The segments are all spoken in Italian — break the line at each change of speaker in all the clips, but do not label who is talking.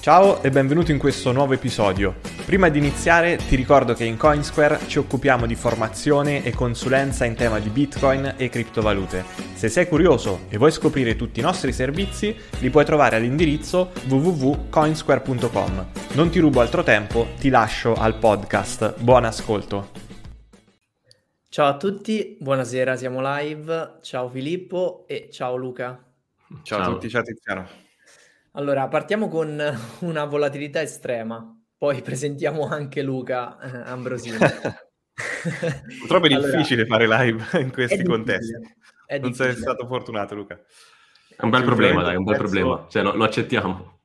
Ciao e benvenuto in questo nuovo episodio. Prima di iniziare ti ricordo che in Coinsquare ci occupiamo di formazione e consulenza in tema di Bitcoin e criptovalute. Se sei curioso e vuoi scoprire tutti i nostri servizi, li puoi trovare all'indirizzo www.coinsquare.com. Non ti rubo altro tempo, ti lascio al podcast. Buon ascolto.
Ciao a tutti, buonasera, siamo live. Ciao Filippo e ciao Luca.
Ciao, ciao. a tutti, ciao Tiziano.
Allora, partiamo con una volatilità estrema, poi presentiamo anche Luca eh, Ambrosini.
Purtroppo è allora, difficile fare live in questi contesti. Non sei stato fortunato, Luca.
È un bel problema, dai, è un bel prezzo... problema. Cioè, no, lo accettiamo.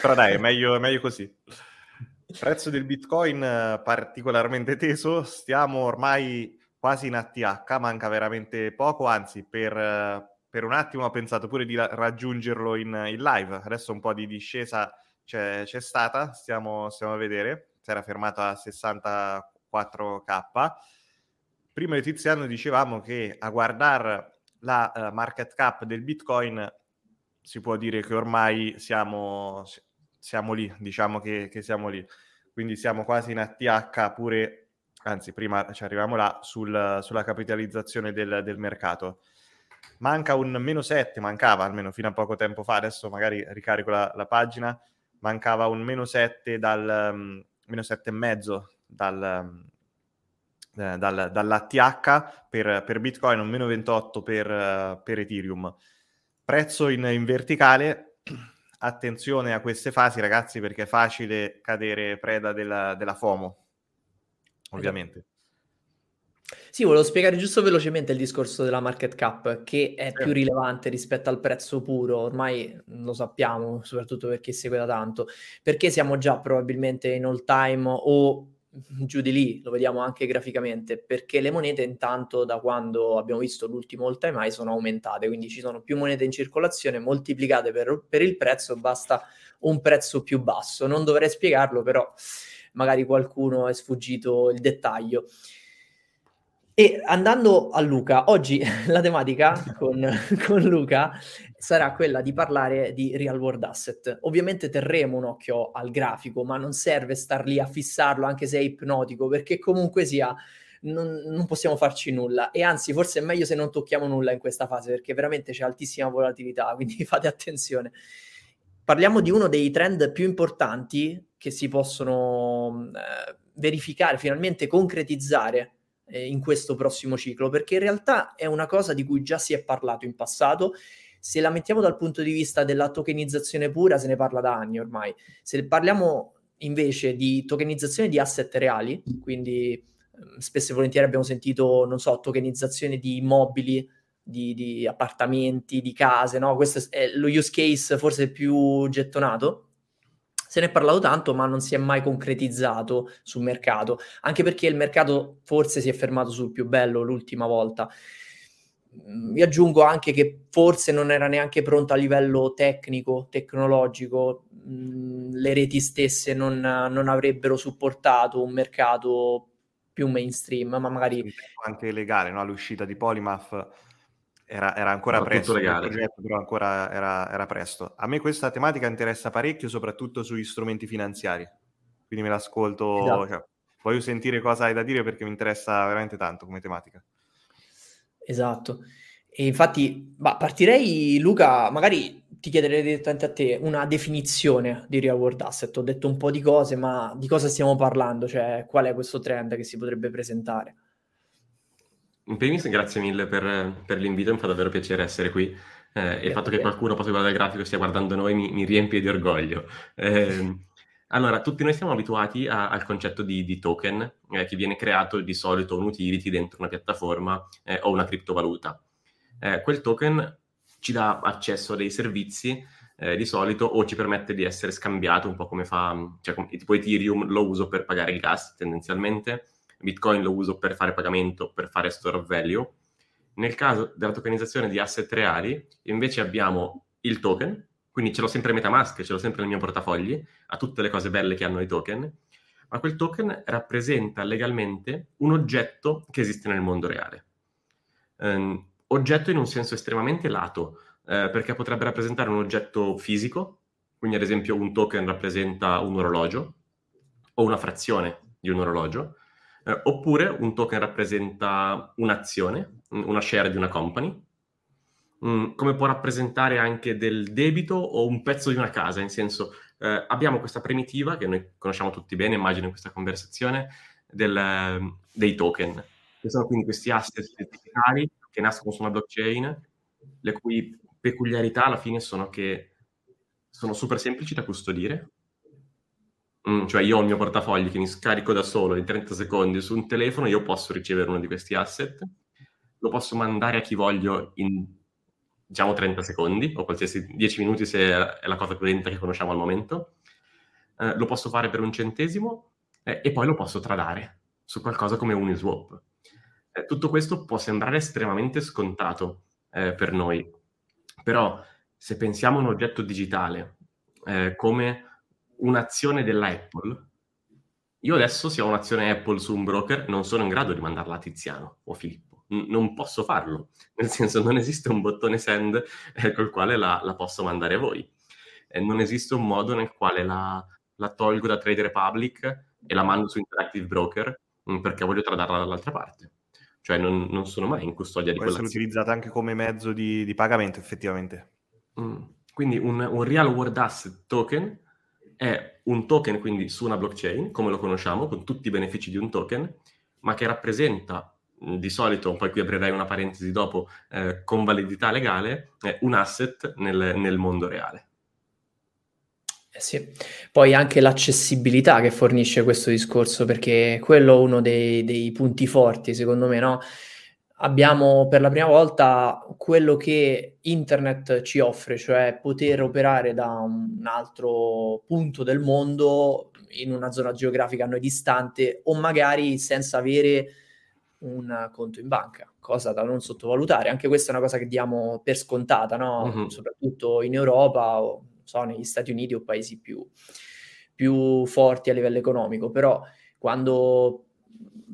Però dai, è meglio, è meglio così. Il prezzo del Bitcoin eh, particolarmente teso, stiamo ormai quasi in ATH, manca veramente poco, anzi per eh, per un attimo ho pensato pure di raggiungerlo in, in live. Adesso un po' di discesa c'è, c'è stata, stiamo, stiamo, a vedere. Si era fermato a 64k. Prima di Tiziano dicevamo che a guardare la uh, market cap del Bitcoin si può dire che ormai siamo, siamo lì, diciamo che, che siamo lì. Quindi siamo quasi in ATH pure, anzi prima ci arriviamo là, sul, sulla capitalizzazione del, del mercato manca un meno 7, mancava almeno fino a poco tempo fa, adesso magari ricarico la, la pagina, mancava un meno 7 dal um, meno 7 e mezzo dal, um, eh, dal, dall'ATH per, per, Bitcoin, un meno 28 per, uh, per Ethereum. Prezzo in, in verticale, attenzione a queste fasi ragazzi perché è facile cadere preda della, della FOMO, ovviamente.
Sì, volevo spiegare giusto velocemente il discorso della market cap, che è più rilevante rispetto al prezzo puro, ormai lo sappiamo, soprattutto per chi segue da tanto, perché siamo già probabilmente in all time o giù di lì, lo vediamo anche graficamente, perché le monete intanto da quando abbiamo visto l'ultimo all time high sono aumentate, quindi ci sono più monete in circolazione moltiplicate per, per il prezzo, basta un prezzo più basso. Non dovrei spiegarlo, però magari qualcuno è sfuggito il dettaglio. E andando a Luca, oggi la tematica con, con, Luca sarà quella di parlare di real world asset. Ovviamente terremo un occhio al grafico, ma non serve star lì a fissarlo anche se è ipnotico, perché comunque sia non, non possiamo farci nulla. E anzi, forse è meglio se non tocchiamo nulla in questa fase, perché veramente c'è altissima volatilità, quindi fate attenzione. Parliamo di uno dei trend più importanti che si possono eh, verificare, finalmente concretizzare eh, in questo prossimo ciclo, perché in realtà è una cosa di cui già si è parlato in passato. Se la mettiamo dal punto di vista della tokenizzazione pura, se ne parla da anni ormai. Se parliamo invece di tokenizzazione di asset reali, quindi ehm, spesso e volentieri abbiamo sentito, non so, tokenizzazione di immobili, di, di appartamenti, di case, no? Questo è lo use case forse più gettonato. Se ne è parlato tanto, ma non si è mai concretizzato sul mercato, anche perché il mercato forse si è fermato sul più bello l'ultima volta. Mm, vi aggiungo anche che forse non era neanche pronto a livello tecnico, tecnologico, mm, le reti stesse non, non avrebbero supportato un mercato più mainstream, ma magari...
Anche legale, no? L'uscita di Polymath era, era ancora no, presto, progetto, però ancora era, era, presto. A me questa tematica interessa parecchio, soprattutto sugli strumenti finanziari. Quindi me l'ascolto, esatto. cioè, voglio sentire cosa hai da dire perché mi interessa veramente tanto come tematica.
Esatto. E infatti, bah, partirei, Luca, magari ti chiederei direttamente a te una definizione di real world asset. Ho detto un po' di cose, ma di cosa stiamo parlando? Cioè, qual è questo trend che si potrebbe presentare?
In primis, grazie mille per, per l'invito, mi fa davvero piacere essere qui. Eh, e il fatto che qualcuno possa guardare il grafico e stia guardando noi mi, mi riempie di orgoglio. Eh, allora, tutti noi siamo abituati a, al concetto di, di token eh, che viene creato di solito un utility dentro una piattaforma eh, o una criptovaluta. Eh, quel token ci dà accesso a dei servizi eh, di solito o ci permette di essere scambiato un po' come fa, cioè, tipo Ethereum lo uso per pagare il gas tendenzialmente, Bitcoin lo uso per fare pagamento, per fare store of value. Nel caso della tokenizzazione di asset reali, invece abbiamo il token, quindi ce l'ho sempre in Metamask, ce l'ho sempre nel mio portafogli, a tutte le cose belle che hanno i token, ma quel token rappresenta legalmente un oggetto che esiste nel mondo reale. Um, oggetto in un senso estremamente lato, eh, perché potrebbe rappresentare un oggetto fisico, quindi ad esempio un token rappresenta un orologio o una frazione di un orologio, eh, oppure un token rappresenta un'azione, una share di una company, mm, come può rappresentare anche del debito o un pezzo di una casa, in senso eh, abbiamo questa primitiva che noi conosciamo tutti bene, immagino in questa conversazione, del, dei token, che sono quindi questi asset digitali che nascono su una blockchain, le cui peculiarità alla fine sono che sono super semplici da custodire, Mm, cioè io ho il mio portafoglio che mi scarico da solo in 30 secondi su un telefono, io posso ricevere uno di questi asset, lo posso mandare a chi voglio in diciamo 30 secondi o qualsiasi 10 minuti se è la cosa più lenta che conosciamo al momento. Eh, lo posso fare per un centesimo eh, e poi lo posso tradare su qualcosa come Uniswap. Eh, tutto questo può sembrare estremamente scontato eh, per noi, però se pensiamo a un oggetto digitale eh, come un'azione della Apple, io adesso se ho un'azione Apple su un broker non sono in grado di mandarla a Tiziano o Filippo, N- non posso farlo, nel senso non esiste un bottone send eh, col quale la, la, posso mandare a voi, eh, non esiste un modo nel quale la, la, tolgo da Trade Republic e la mando su Interactive Broker mh, mm, perché voglio tradarla dall'altra parte. Cioè non, non sono mai in custodia di
quella. Può essere utilizzata anche come mezzo di, di pagamento effettivamente.
Mm. Quindi un, un real world asset token è un token quindi su una blockchain, come lo conosciamo, con tutti i benefici di un token, ma che rappresenta di solito, poi qui aprirei una parentesi dopo, eh, con validità legale, eh, un asset nel, nel mondo reale.
Eh sì. Poi anche l'accessibilità che fornisce questo discorso, perché quello è uno dei, dei punti forti, secondo me, no? Abbiamo per la prima volta quello che internet ci offre, cioè poter operare da un altro punto del mondo in una zona geografica a noi distante o magari senza avere un conto in banca, cosa da non sottovalutare. Anche questa è una cosa che diamo per scontata, no? uh-huh. soprattutto in Europa o so, negli Stati Uniti o paesi più, più forti a livello economico, però quando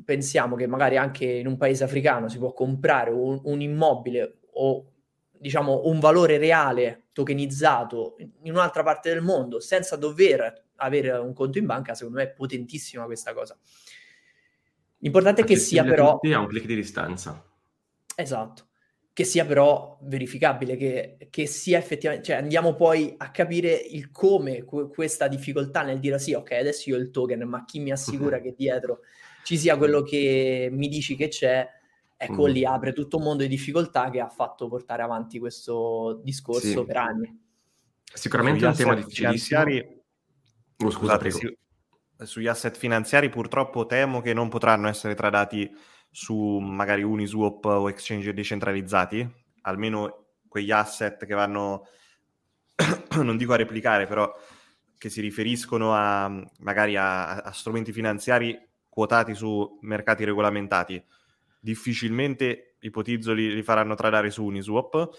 pensiamo che magari anche in un paese africano si può comprare un, un immobile o diciamo un valore reale tokenizzato in un'altra parte del mondo senza dover avere un conto in banca, secondo me è potentissima questa cosa. L'importante è che sia però...
A un clic di distanza.
Esatto. Che sia però verificabile, che, che, sia effettivamente... Cioè andiamo poi a capire il come questa difficoltà nel dire sì, ok, adesso io ho il token, ma chi mi assicura che dietro ci sia quello che mi dici che c'è, ecco mm. lì apre tutto un mondo di difficoltà che ha fatto portare avanti questo discorso sì. per anni.
Sicuramente è un tema difficilissimo.
Oh, scusate, sì, sugli asset finanziari purtroppo temo che non potranno essere tradati su magari Uniswap o exchange decentralizzati, almeno quegli asset che vanno, non dico a replicare, però che si riferiscono a magari a, a strumenti finanziari quotati su mercati regolamentati, difficilmente ipotizzo li, li faranno tradare su Uniswap,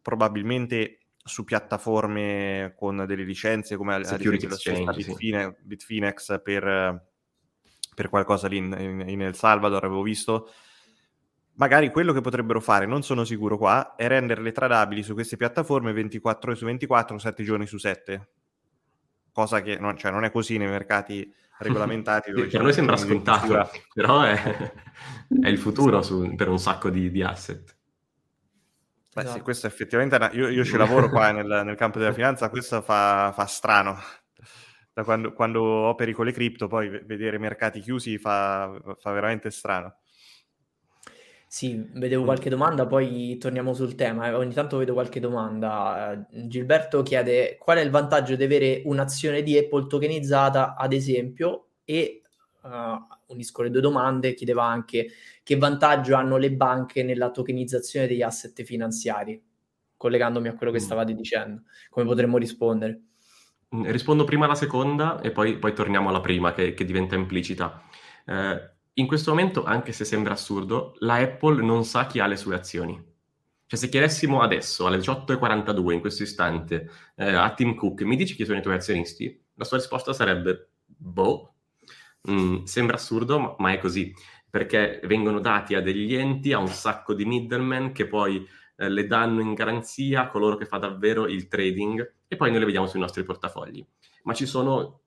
probabilmente su piattaforme con delle licenze come
Security ad esempio
Bitfine, sì. Bitfinex per, per, qualcosa lì in, in, in El Salvador avevo visto magari quello che potrebbero fare, non sono sicuro qua, è renderle tradabili su queste piattaforme 24 ore su 24, 7 giorni su 7. Cosa che non, cioè, non è così nei mercati regolamentati.
Dove per noi sembra scontato, però è, è, il futuro su, per un sacco di, di asset.
Beh, esatto. sì, questo effettivamente, una... io, io, ci lavoro qua nel, nel, campo della finanza, questo fa, fa strano. Da quando, quando, operi con le cripto, poi vedere mercati chiusi fa, fa veramente strano.
Sì, vedevo qualche domanda, poi torniamo sul tema. Eh, ogni tanto vedo qualche domanda. Eh, Gilberto chiede qual è il vantaggio di avere un'azione di Apple tokenizzata, ad esempio, e uh, unisco le due domande, chiedeva anche che vantaggio hanno le banche nella tokenizzazione degli asset finanziari, collegandomi a quello che mm. stavate dicendo, come potremmo rispondere?
Mm, rispondo prima alla seconda e poi, poi torniamo alla prima che, che diventa implicita. Eh, in questo momento, anche se sembra assurdo, la Apple non sa chi ha le sue azioni. Cioè, se chiedessimo adesso, alle 18.42, in questo istante, eh, a Tim Cook, mi dici chi sono i tuoi azionisti? La sua risposta sarebbe, boh, mm, sembra assurdo, ma, ma, è così, perché vengono dati a degli enti, a un sacco di middlemen che poi eh, le danno in garanzia a coloro che fa davvero il trading e poi noi le vediamo sui nostri portafogli. Ma ci sono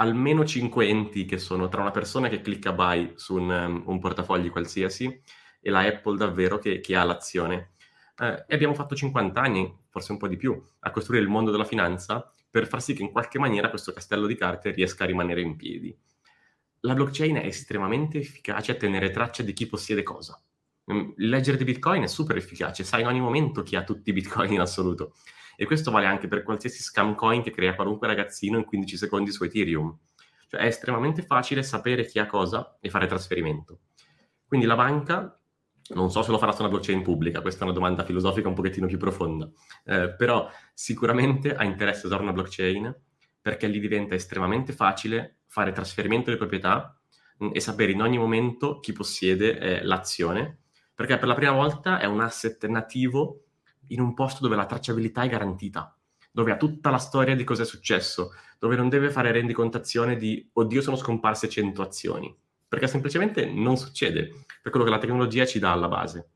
almeno 5 enti che sono tra una persona che clicca buy su un, um, un portafogli qualsiasi e la Apple davvero che, che ha l'azione. Eh, e abbiamo fatto 50 anni, forse un po' di più, a costruire il mondo della finanza per far sì che in qualche maniera questo castello di carte riesca a rimanere in piedi. La blockchain è estremamente efficace a tenere traccia di chi possiede cosa. Mm, il ledger di Bitcoin è super efficace, sai in ogni momento chi ha tutti i Bitcoin in assoluto. E questo vale anche per qualsiasi scam coin che crea qualunque ragazzino in 15 secondi su Ethereum. Cioè è estremamente facile sapere chi ha cosa e fare trasferimento. Quindi la banca, non so se lo farà su una blockchain pubblica, questa è una domanda filosofica un pochettino più profonda, eh, però sicuramente ha interesse usare una blockchain perché gli diventa estremamente facile fare trasferimento delle proprietà mm, e sapere in ogni momento chi possiede eh, l'azione, perché per la prima volta è un asset nativo in un posto dove la tracciabilità è garantita, dove ha tutta la storia di cosa è successo, dove non deve fare rendicontazione di oddio sono scomparse 100 azioni, perché semplicemente non succede, per quello che la tecnologia ci dà alla base.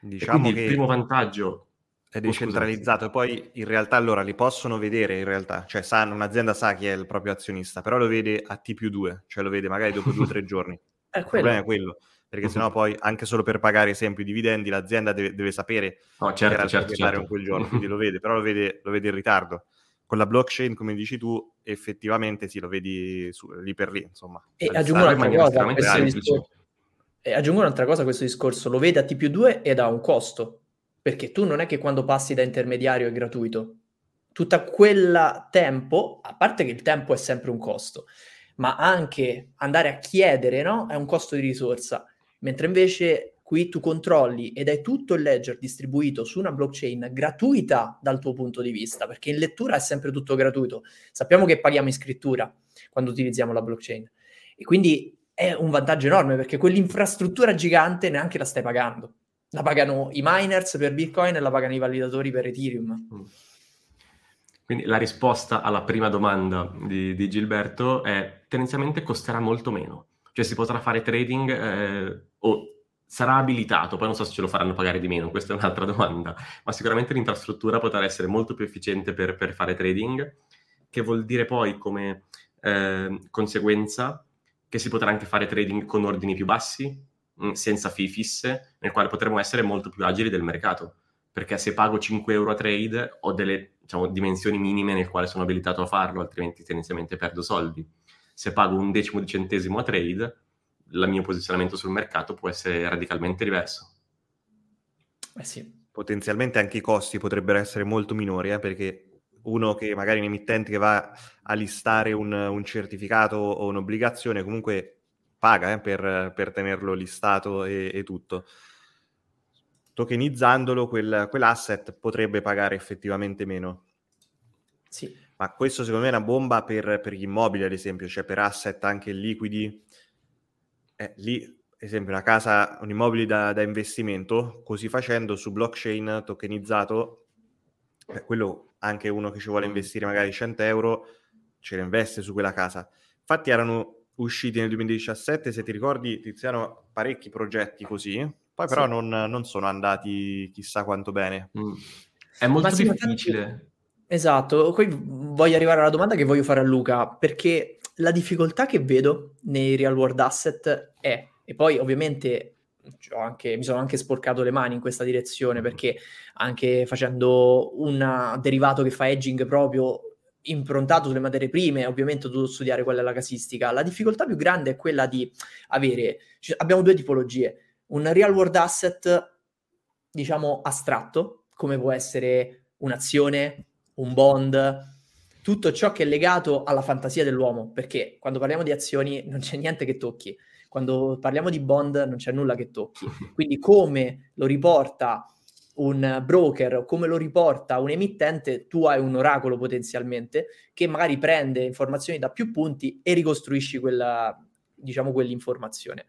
Diciamo quindi il primo vantaggio
è oh, decentralizzato oh, e poi in realtà allora li possono vedere in realtà, cioè sanno, un'azienda sa chi è il proprio azionista, però lo vede a T più 2, cioè lo vede magari dopo due o tre giorni.
È il problema
è quello perché sennò poi anche solo per pagare esempio i dividendi l'azienda deve, deve sapere
no, certo, che era certo, certo.
quel giorno, quindi lo vede, però lo vede, lo vede, in ritardo. Con la blockchain, come dici tu, effettivamente sì, lo vedi su, lì per lì, insomma.
E aggiungo un'altra, cosa, discorso, e aggiungo un'altra cosa a questo discorso, lo vede a T più 2 ed ha un costo, perché tu non è che quando passi da intermediario è gratuito. Tutta quel tempo, a parte che il tempo è sempre un costo, ma anche andare a chiedere no? è un costo di risorsa mentre invece qui tu controlli ed hai tutto il ledger distribuito su una blockchain gratuita dal tuo punto di vista, perché in lettura è sempre tutto gratuito. Sappiamo che paghiamo in scrittura quando utilizziamo la blockchain e quindi è un vantaggio enorme perché quell'infrastruttura gigante neanche la stai pagando. La pagano i miners per Bitcoin e la pagano i validatori per Ethereum. Mm.
Quindi la risposta alla prima domanda di, di Gilberto è tendenzialmente costerà molto meno cioè si potrà fare trading eh, o sarà abilitato, poi non so se ce lo faranno pagare di meno, questa è un'altra domanda, ma sicuramente l'infrastruttura potrà essere molto più efficiente per, per fare trading, che vuol dire poi come eh, conseguenza che si potrà anche fare trading con ordini più bassi, mh, mm, senza fee fisse, nel quale potremo essere molto più agili del mercato, perché se pago 5 euro a trade ho delle diciamo, dimensioni minime nel quale sono abilitato a farlo, altrimenti tendenzialmente perdo soldi. Se pago un decimo di centesimo a trade, il mio posizionamento sul mercato può essere radicalmente diverso.
Eh sì. Potenzialmente anche i costi potrebbero essere molto minori, eh, perché uno che magari un emittente che va a listare un, un certificato o un'obbligazione comunque paga eh, per, per, tenerlo listato e, e tutto. Tokenizzandolo, quel, quell'asset potrebbe pagare effettivamente meno.
Sì.
Ma questo secondo me è una bomba per, per gli immobili, ad esempio, cioè per asset anche liquidi. Eh, lì, ad esempio, una casa, un immobile da, da investimento, così facendo su blockchain tokenizzato, eh, quello anche uno che ci vuole mm. investire magari 100 euro, ce lo investe su quella casa. Infatti erano usciti nel 2017, se ti ricordi, Tiziano, parecchi progetti così, poi però sì. non, non, sono andati chissà quanto bene. Mm.
È molto Ma difficile.
Esatto, poi voglio arrivare alla domanda che voglio fare a Luca, perché la difficoltà che vedo nei real world asset è, e poi ovviamente anche, mi sono anche sporcato le mani in questa direzione, perché anche facendo un derivato che fa edging proprio improntato sulle materie prime, ovviamente ho dovuto studiare qual è la casistica. La difficoltà più grande è quella di avere, cioè, abbiamo due tipologie, un real world asset, diciamo, astratto, come può essere un'azione, un bond, tutto ciò che è legato alla fantasia dell'uomo, perché quando parliamo di azioni non c'è niente che tocchi, quando parliamo di bond non c'è nulla che tocchi. Quindi come lo riporta un broker o come lo riporta un emittente, tu hai un oracolo potenzialmente che magari prende informazioni da più punti e ricostruisci quella, diciamo, quell'informazione.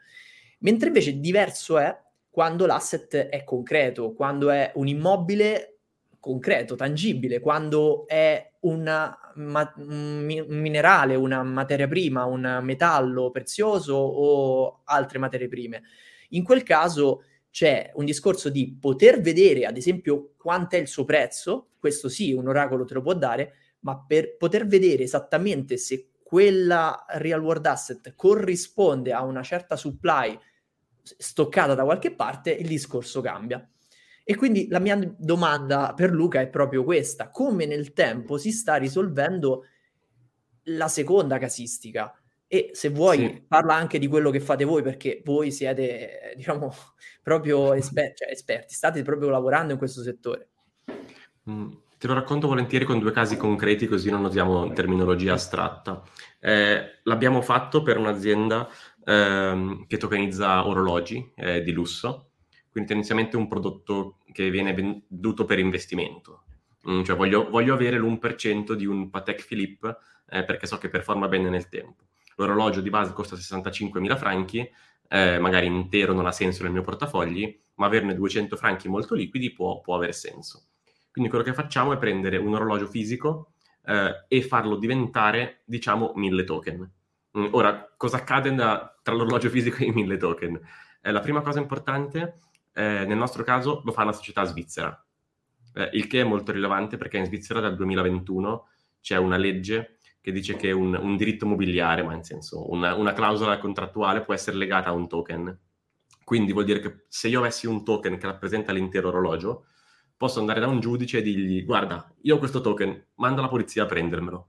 Mentre invece diverso è quando l'asset è concreto, quando è un immobile concreto, tangibile, quando è una, ma, un minerale, una materia prima, un metallo prezioso o altre materie prime. In quel caso c'è un discorso di poter vedere, ad esempio, quanto è il suo prezzo, questo sì, un oracolo te lo può dare, ma per poter vedere esattamente se quella real world asset corrisponde a una certa supply stoccata da qualche parte, il discorso cambia. E quindi la mia domanda per Luca è proprio questa: come nel tempo si sta risolvendo la seconda casistica? E se vuoi, sì. parla anche di quello che fate voi, perché voi siete, diciamo, proprio esper- cioè esperti, state proprio lavorando in questo settore.
Mm, te lo racconto volentieri con due casi concreti, così non usiamo terminologia astratta. Eh, l'abbiamo fatto per un'azienda ehm, che tokenizza orologi eh, di lusso, quindi tendenzialmente un prodotto che viene venduto per investimento. Mm, cioè voglio, voglio, avere l'1% di un Patek Philippe eh, perché so che performa bene nel tempo. L'orologio di base costa 65.000 franchi, eh, magari intero non ha senso nel mio portafogli, ma averne 200 franchi molto liquidi può, può avere senso. Quindi quello che facciamo è prendere un orologio fisico eh, e farlo diventare, diciamo, 1000 token. Mm, ora, cosa accade da, tra l'orologio fisico e i 1000 token? Eh, la prima cosa importante eh, nel nostro caso lo fa una società svizzera, eh, il che è molto rilevante perché in Svizzera dal 2021 c'è una legge che dice che un, un diritto mobiliare, ma in senso una, una, clausola contrattuale può essere legata a un token. Quindi vuol dire che se io avessi un token che rappresenta l'intero orologio, posso andare da un giudice e dirgli guarda, io ho questo token, manda la polizia a prendermelo.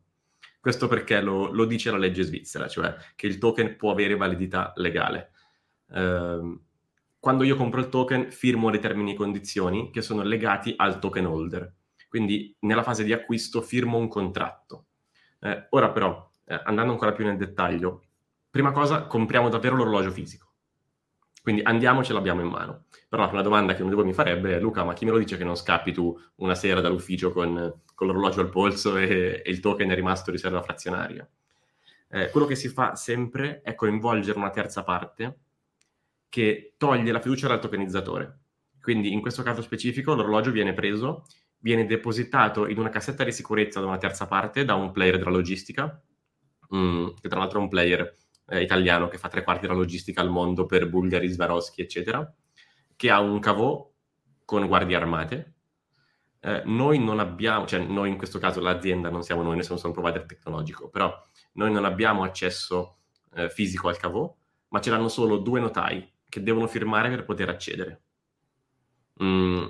Questo perché lo, lo dice la legge svizzera, cioè che il token può avere validità legale. Uh, quando io compro il token firmo le termini e condizioni che sono legati al token holder. Quindi nella fase di acquisto firmo un contratto. Eh, ora però, eh, andando ancora più nel dettaglio, prima cosa compriamo davvero l'orologio fisico. Quindi andiamo, ce l'abbiamo in mano. Però una domanda che uno di voi mi farebbe è, Luca, ma chi me lo dice che non scappi tu una sera dall'ufficio con, con l'orologio al polso e, e, il token è rimasto riserva frazionaria? Eh, quello che si fa sempre è coinvolgere una terza parte che toglie la fiducia dal tokenizzatore. Quindi in questo caso specifico l'orologio viene preso, viene depositato in una cassetta di sicurezza da una terza parte, da un player della logistica, mm, che tra l'altro è un player eh, italiano che fa tre quarti della logistica al mondo per Bulgari, Swarovski, eccetera, che ha un cavò con guardie armate. Eh, noi non abbiamo, cioè noi in questo caso l'azienda non siamo noi, noi siamo solo un provider tecnologico, però noi non abbiamo accesso eh, fisico al cavò, ma ce l'hanno solo due notai che devono firmare per poter accedere. Mm,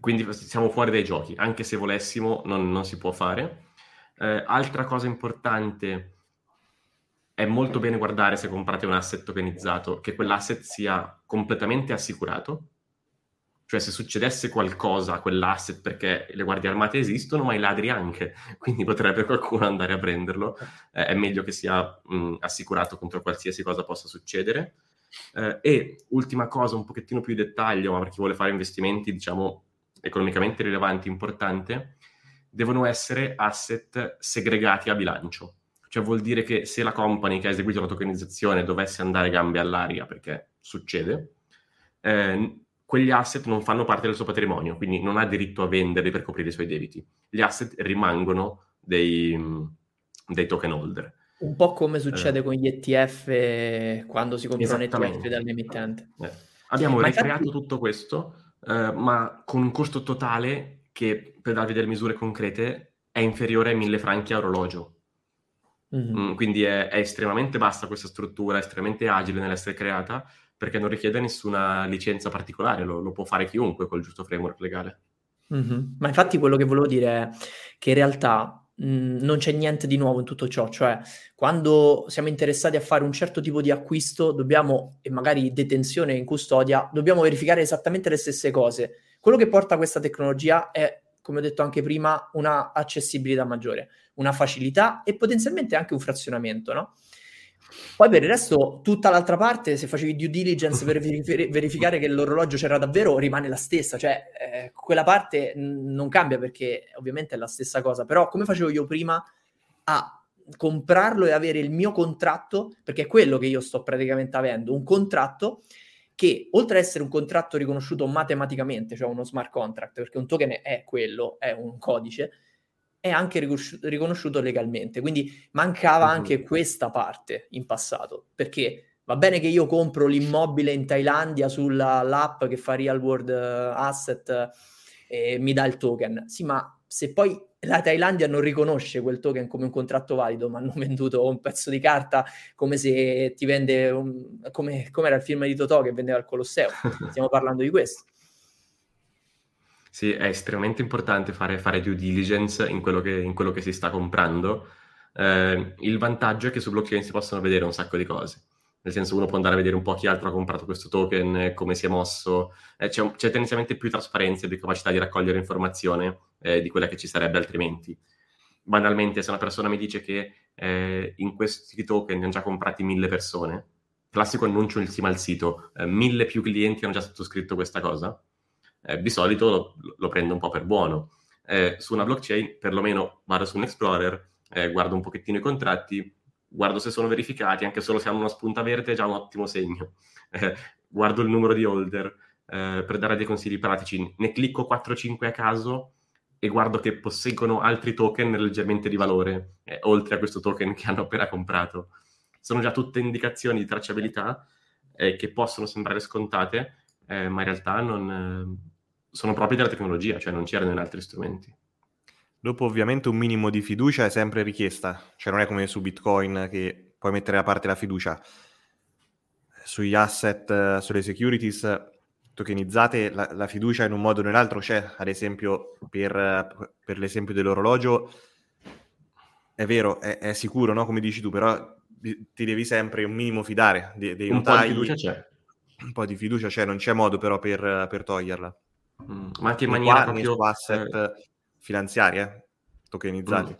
quindi siamo fuori dai giochi, anche se volessimo non, non si può fare. Eh, altra cosa importante è molto bene guardare se comprate un asset tokenizzato che quell'asset sia completamente assicurato. Cioè se succedesse qualcosa a quell'asset perché le guardie armate esistono, ma i ladri anche, quindi potrebbe qualcuno andare a prenderlo, eh, è meglio che sia mh, assicurato contro qualsiasi cosa possa succedere. Eh, e ultima cosa, un pochettino più di dettaglio, ma per chi vuole fare investimenti, diciamo, economicamente rilevanti, importante, devono essere asset segregati a bilancio. Cioè vuol dire che se la company che ha eseguito la tokenizzazione dovesse andare gambe all'aria, perché succede, eh, quegli asset non fanno parte del suo patrimonio, quindi non ha diritto a venderli per coprire i suoi debiti. Gli asset rimangono dei, dei token holder.
Un po' come succede eh. con gli ETF quando si comprano ETF dall'emittente.
Eh. Abbiamo ma ricreato infatti... tutto questo, eh, ma con un costo totale che, per darvi delle misure concrete, è inferiore ai 1000 franchi a orologio. Mm-hmm. Mm, quindi è, è, estremamente bassa questa struttura, estremamente agile nell'essere creata, perché non richiede nessuna licenza particolare, lo, lo può fare chiunque col giusto framework legale.
Mm-hmm. Ma infatti quello che volevo dire è che in realtà mh, mhmm, non c'è niente di nuovo in tutto ciò, cioè quando siamo interessati a fare un certo tipo di acquisto, dobbiamo, e magari detenzione in custodia, dobbiamo verificare esattamente le stesse cose. Quello che porta questa tecnologia è, come ho detto anche prima, una accessibilità maggiore, una facilità e potenzialmente anche un frazionamento, no? Poi per il resto, tutta l'altra parte, se facevi due diligence per verificare che l'orologio c'era davvero, rimane la stessa. Cioè, eh, quella parte n- non cambia perché ovviamente è la stessa cosa. Però come facevo io prima a comprarlo e avere il mio contratto, perché è quello che io sto praticamente avendo, un contratto che oltre ad essere un contratto riconosciuto matematicamente, cioè uno smart contract, perché un token è quello, è un codice, è anche riconosciuto legalmente. Quindi mancava anche questa parte in passato, perché va bene che io compro l'immobile in Thailandia sull'app che fa Real World eh, Asset e mi dà il token. Sì, ma se poi la Thailandia non riconosce quel token come un contratto valido, ma hanno venduto un pezzo di carta come se ti vende un, come, come era il film di Totò che vendeva il Colosseo. Stiamo parlando di questo.
Sì, è estremamente importante fare, fare due diligence in quello che, in quello che si sta comprando. Eh, il vantaggio è che su blockchain si possono vedere un sacco di cose. Nel senso, uno può andare a vedere un po' chi altro ha comprato questo token, come si è mosso. Eh, c'è, c'è, tendenzialmente più trasparenza e più capacità di raccogliere informazione eh, di quella che ci sarebbe altrimenti. Banalmente, se una persona mi dice che eh, in questi token ne hanno già comprati mille persone, classico annuncio in al sito, eh, mille più clienti hanno già sottoscritto questa cosa, eh, di solito lo, lo, prendo un po' per buono. Eh, su una blockchain, perlomeno vado su un explorer, eh, guardo un pochettino i contratti, guardo se sono verificati, anche solo se hanno una spunta verde è già un ottimo segno. Eh, guardo il numero di holder eh, per dare dei consigli pratici. Ne clicco 4-5 a caso e guardo che posseggono altri token leggermente di valore, eh, oltre a questo token che hanno appena comprato. Sono già tutte indicazioni di tracciabilità che possono sembrare scontate, ma in realtà non sono propri della tecnologia, cioè non c'erano in altri strumenti.
Dopo ovviamente un minimo di fiducia è sempre richiesta, cioè non è come su Bitcoin che puoi mettere da parte la fiducia. Sugli asset, sulle securities tokenizzate la, la fiducia in un modo o nell'altro c'è, ad esempio per, per l'esempio dell'orologio, è vero, è, è, sicuro, no? come dici tu, però ti devi sempre un minimo fidare dei, dei
un
notai.
po' di fiducia c'è.
Un po' di fiducia c'è, non c'è modo però per, per toglierla.
Mm, ma anche in maniera
proprio... Su asset eh, finanziari, eh, tokenizzati. Mm.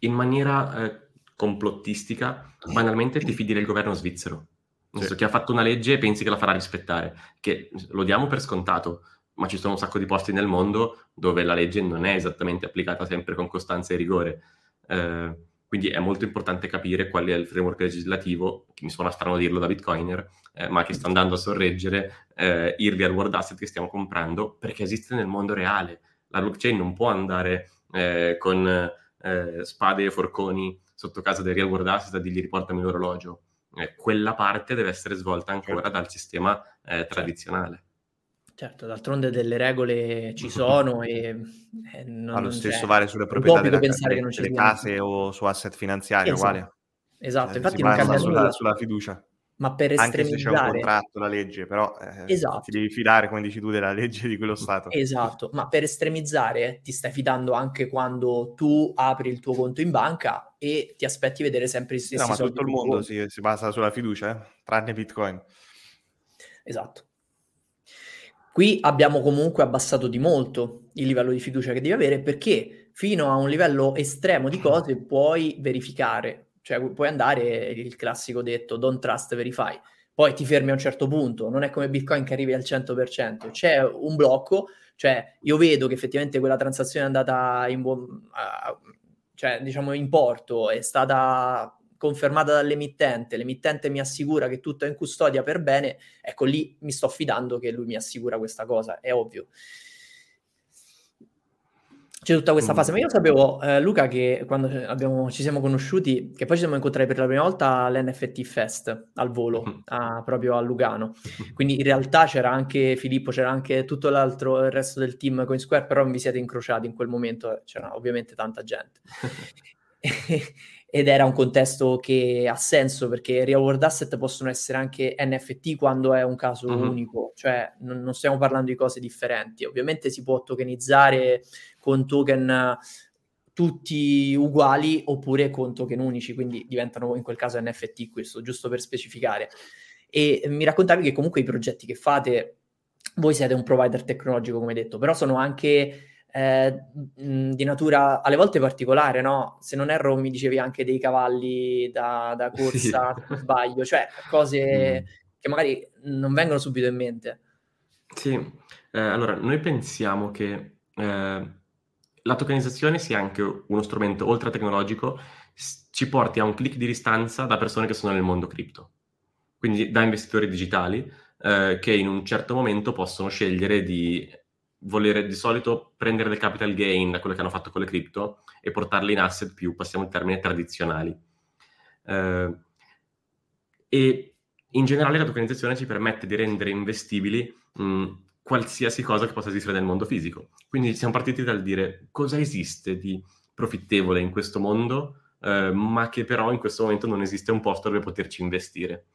In maniera eh, complottistica, banalmente ti fidi del governo svizzero. Nel senso che ha fatto una legge e pensi che la farà rispettare, che lo diamo per scontato, ma ci sono un sacco di posti nel mondo dove la legge non è esattamente applicata sempre con costanza e rigore. Eh, quindi è molto importante capire qual è il framework legislativo, che mi suona strano dirlo da bitcoiner, eh, ma che sta andando a sorreggere eh, il real world asset che stiamo comprando, perché esiste nel mondo reale. La blockchain non può andare eh, con eh, spade e forconi sotto casa del real world asset a dirgli riportami l'orologio. Eh, quella parte deve essere svolta ancora certo. dal sistema eh, tradizionale.
Certo, d'altronde delle regole ci sono e
eh, non, Ma lo stesso vale sulle proprietà della, pensare delle, che non delle case o su asset finanziari, esatto. uguale.
Esatto, eh, infatti non cambia
sulla, sulla, fiducia.
Ma per
estremizzare... Anche se c'è un contratto, la legge, però eh, esatto. ti devi fidare, come dici tu, della legge di quello Stato.
Esatto, ma per estremizzare ti stai fidando anche quando tu apri il tuo conto in banca e ti aspetti vedere sempre i stessi
no, ma tutto il mondo si, si, basa sulla fiducia, eh? tranne Bitcoin.
Esatto. Qui abbiamo comunque abbassato di molto il livello di fiducia che devi avere perché fino a un livello estremo di cose puoi verificare, cioè puoi andare il classico detto don't trust verify, poi ti fermi a un certo punto, non è come Bitcoin che arrivi al 100%, c'è un blocco, cioè io vedo che effettivamente quella transazione è andata in buon, uh, cioè diciamo in porto, è stata confermata dall'emittente, l'emittente mi assicura che tutto è in custodia per bene, ecco lì mi sto fidando che lui mi assicura questa cosa, è ovvio c'è tutta questa fase. Ma io sapevo, eh, Luca, che quando abbiamo, ci siamo conosciuti, che poi ci siamo incontrati per la prima volta all'NFT Fest al volo, mm. a, proprio a Lugano. Quindi in realtà c'era anche Filippo, c'era anche tutto l'altro, il resto del team Coin Square, però vi siete incrociati in quel momento, c'era ovviamente tanta gente. ed era un contesto che ha senso perché real world asset possono essere anche NFT quando è un caso uh-huh. unico, cioè non, non, stiamo parlando di cose differenti. Ovviamente si può tokenizzare con token tutti uguali oppure con token unici, quindi diventano in quel caso NFT questo, giusto per specificare. E mi raccontavi che comunque i progetti che fate, voi siete un provider tecnologico come detto, però sono anche eh, di natura alle volte particolare, no? Se non erro, mi dicevi anche dei cavalli da, da corsa, sì. sbaglio, cioè cose mm. che magari non vengono subito in mente.
Sì, eh, allora noi pensiamo che eh, la tokenizzazione sia anche uno strumento oltre tecnologico, ci porti a un clic di distanza da persone che sono nel mondo cripto, quindi da investitori digitali eh, che in un certo momento possono scegliere di volere di solito prendere del capital gain da quello che hanno fatto con le cripto e portarle in asset più, passiamo il termine, tradizionali. Eh, e in generale la tokenizzazione ci permette di rendere investibili mh, qualsiasi cosa che possa esistere nel mondo fisico. Quindi siamo partiti dal dire cosa esiste di profittevole in questo mondo, eh, ma che però in questo momento non esiste un posto dove poterci investire.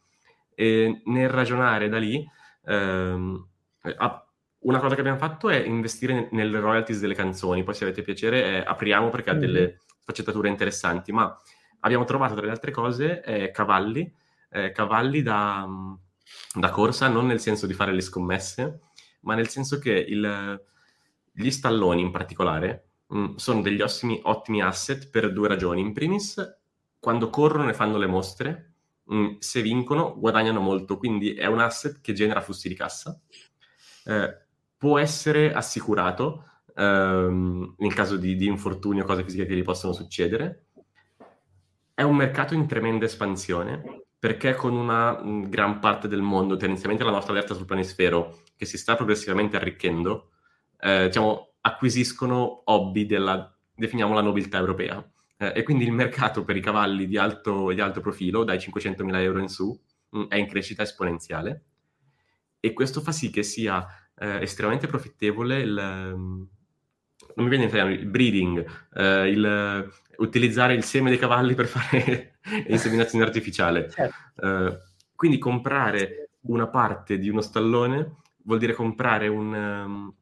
E nel ragionare da lì, ehm, una cosa che abbiamo fatto è investire nelle royalties delle canzoni, poi se avete piacere eh, apriamo perché ha delle mm-hmm. sfaccettature interessanti, ma abbiamo trovato tra le altre cose eh, cavalli, eh, cavalli da, da, corsa, non nel senso di fare le scommesse, ma nel senso che il, gli stalloni in particolare mh, mm, sono degli ottimi, ottimi asset per due ragioni. In primis, quando corrono e fanno le mostre, mh, mm, se vincono guadagnano molto, quindi è un asset che genera flussi di cassa. Eh, può essere assicurato ehm, in caso di, di infortunio o cose fisiche che gli possono succedere. È un mercato in tremenda espansione perché con una mh, gran parte del mondo, tendenzialmente la nostra alerta sul planisfero, che si sta progressivamente arricchendo, eh, diciamo, acquisiscono hobby della, definiamola, nobiltà europea. Eh, e quindi il mercato per i cavalli di alto, di alto profilo, dai 500.000 euro in su, mh, è in crescita esponenziale. E questo fa sì che sia eh, estremamente profittevole il, ehm, non mi viene in italiano, il breeding, eh, il, utilizzare il seme dei cavalli per fare inseminazione artificiale. Certo. Eh, quindi comprare una parte di uno stallone vuol dire comprare un, um,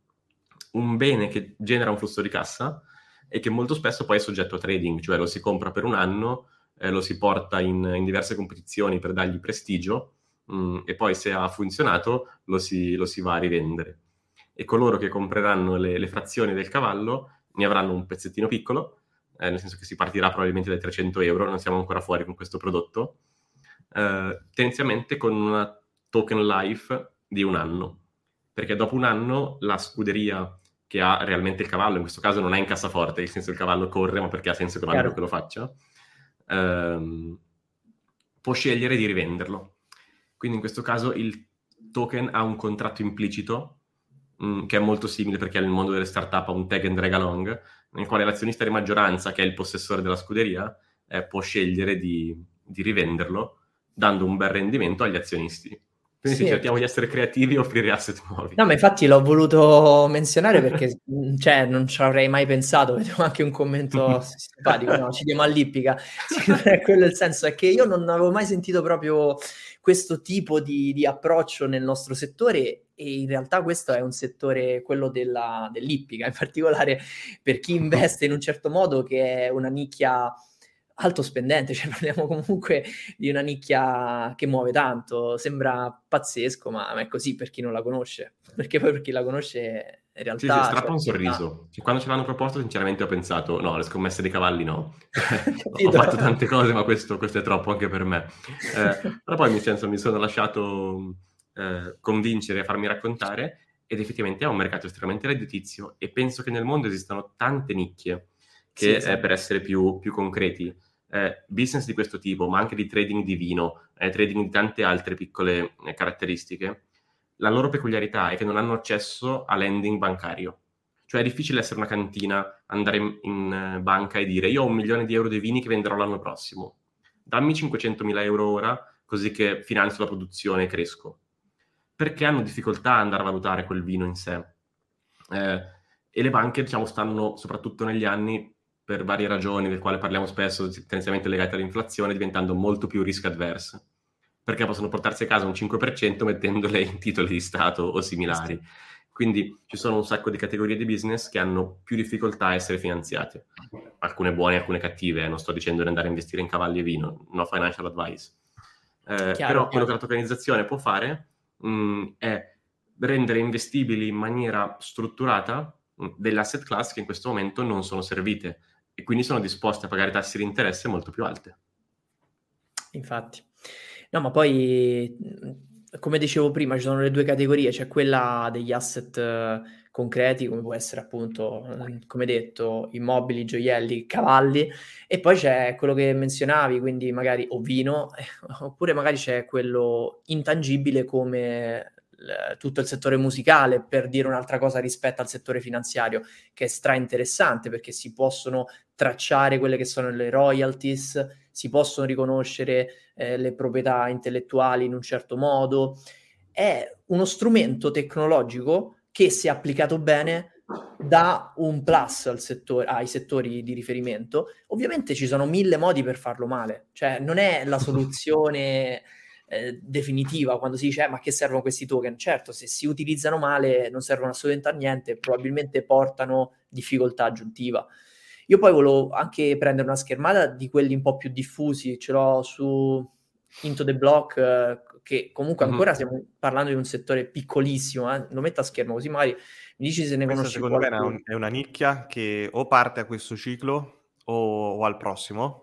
un bene che genera un flusso di cassa e che molto spesso poi è soggetto a trading, cioè lo si compra per un anno, eh, lo si porta in, in diverse competizioni per dargli prestigio mh, mm, e poi se ha funzionato lo si, lo si, va a rivendere. E coloro che compreranno le, le, frazioni del cavallo ne avranno un pezzettino piccolo, eh, nel senso che si partirà probabilmente dai 300 euro, non siamo ancora fuori con questo prodotto, eh, tendenzialmente con una token life di un anno, perché dopo un anno la scuderia che ha realmente il cavallo, in questo caso non è in cassaforte, nel senso che il cavallo corre, ma perché ha senso economico Chiaro. che lo faccia, ehm, può scegliere di rivenderlo. Quindi in questo caso il token ha un contratto implicito mh, mm, che è molto simile perché nel mondo delle startup ha un tag and drag along, nel quale l'azionista di maggioranza, che è il possessore della scuderia, eh, può scegliere di, di, rivenderlo dando un bel rendimento agli azionisti. Quindi sì, cerchiamo di essere creativi e offrire asset nuovi.
No, ma infatti l'ho voluto menzionare perché cioè, non ci avrei mai pensato, vedevo anche un commento simpatico, no, ci diamo all'ippica. quello il senso è che io non avevo mai sentito proprio questo tipo di, di, approccio nel nostro settore e in realtà questo è un settore, quello della, dell'ippica, in particolare per chi investe in un certo modo che è una nicchia alto spendente, cioè parliamo comunque di una nicchia che muove tanto, sembra pazzesco, ma è così per chi non la conosce. perché poi per chi la conosce in realtà...
Sì, sì, strappa cioè, un sorriso. Cioè, quando ce l'hanno proposto sinceramente ho pensato, no, le scommesse dei cavalli no. ho fatto tante cose, ma questo, questo, è troppo anche per me. Eh, però poi mi, senso, mi sono lasciato eh, convincere a farmi raccontare ed effettivamente è un mercato estremamente redditizio e penso che nel mondo esistano tante nicchie che sì. Eh, per essere più, più concreti eh, business di questo tipo, ma anche di trading di vino, eh, trading di tante altre piccole eh, caratteristiche, la loro peculiarità è che non hanno accesso a lending bancario. Cioè è difficile essere una cantina, andare in, in eh, banca e dire io ho un milione di euro di vini che venderò l'anno prossimo. Dammi 500.000 euro ora così che finanzio la produzione e cresco. Perché hanno difficoltà ad andare a valutare quel vino in sé. Eh, e le banche, diciamo, stanno soprattutto negli anni per varie ragioni, del quale parliamo spesso, tendenzialmente legate all'inflazione, diventando molto più risk adverse, perché possono portarsi a casa un 5% mettendole in titoli di Stato o similari. Quindi ci sono un sacco di categorie di business che hanno più difficoltà a essere finanziate, alcune buone, alcune cattive, non sto dicendo di andare a investire in cavalli e vino, no financial advice. Eh, chiaro, però quello che la tokenizzazione può fare mh, mm, è rendere investibili in maniera strutturata mm, delle asset class che in questo momento non sono servite e quindi sono disposti a pagare tassi di interesse molto più alte.
Infatti. No, ma poi, come dicevo prima, ci sono le due categorie, c'è quella degli asset eh, concreti, come può essere appunto, come detto, immobili, gioielli, cavalli, e poi c'è quello che menzionavi, quindi magari o vino, oppure magari c'è quello intangibile come tutto il settore musicale, per dire un'altra cosa rispetto al settore finanziario, che è stra interessante perché si possono tracciare quelle che sono le royalties, si possono riconoscere eh, le proprietà intellettuali in un certo modo. È uno strumento tecnologico che, se applicato bene, dà un plus al settore, ai settori di riferimento. Ovviamente ci sono mille modi per farlo male, cioè non è la soluzione eh, definitiva quando si dice eh, ma che servono questi token? Certo, se si utilizzano male non servono assolutamente a niente, probabilmente portano difficoltà aggiuntiva. Io poi volevo anche prendere una schermata di quelli un po' più diffusi, ce l'ho su Into the Block, eh, che comunque ancora mm-hmm. stiamo parlando di un settore piccolissimo, eh? lo metto a schermo così magari mi dici se ne Questa conosci
secondo qualcuno. me è una nicchia che o parte a questo ciclo o, o al prossimo,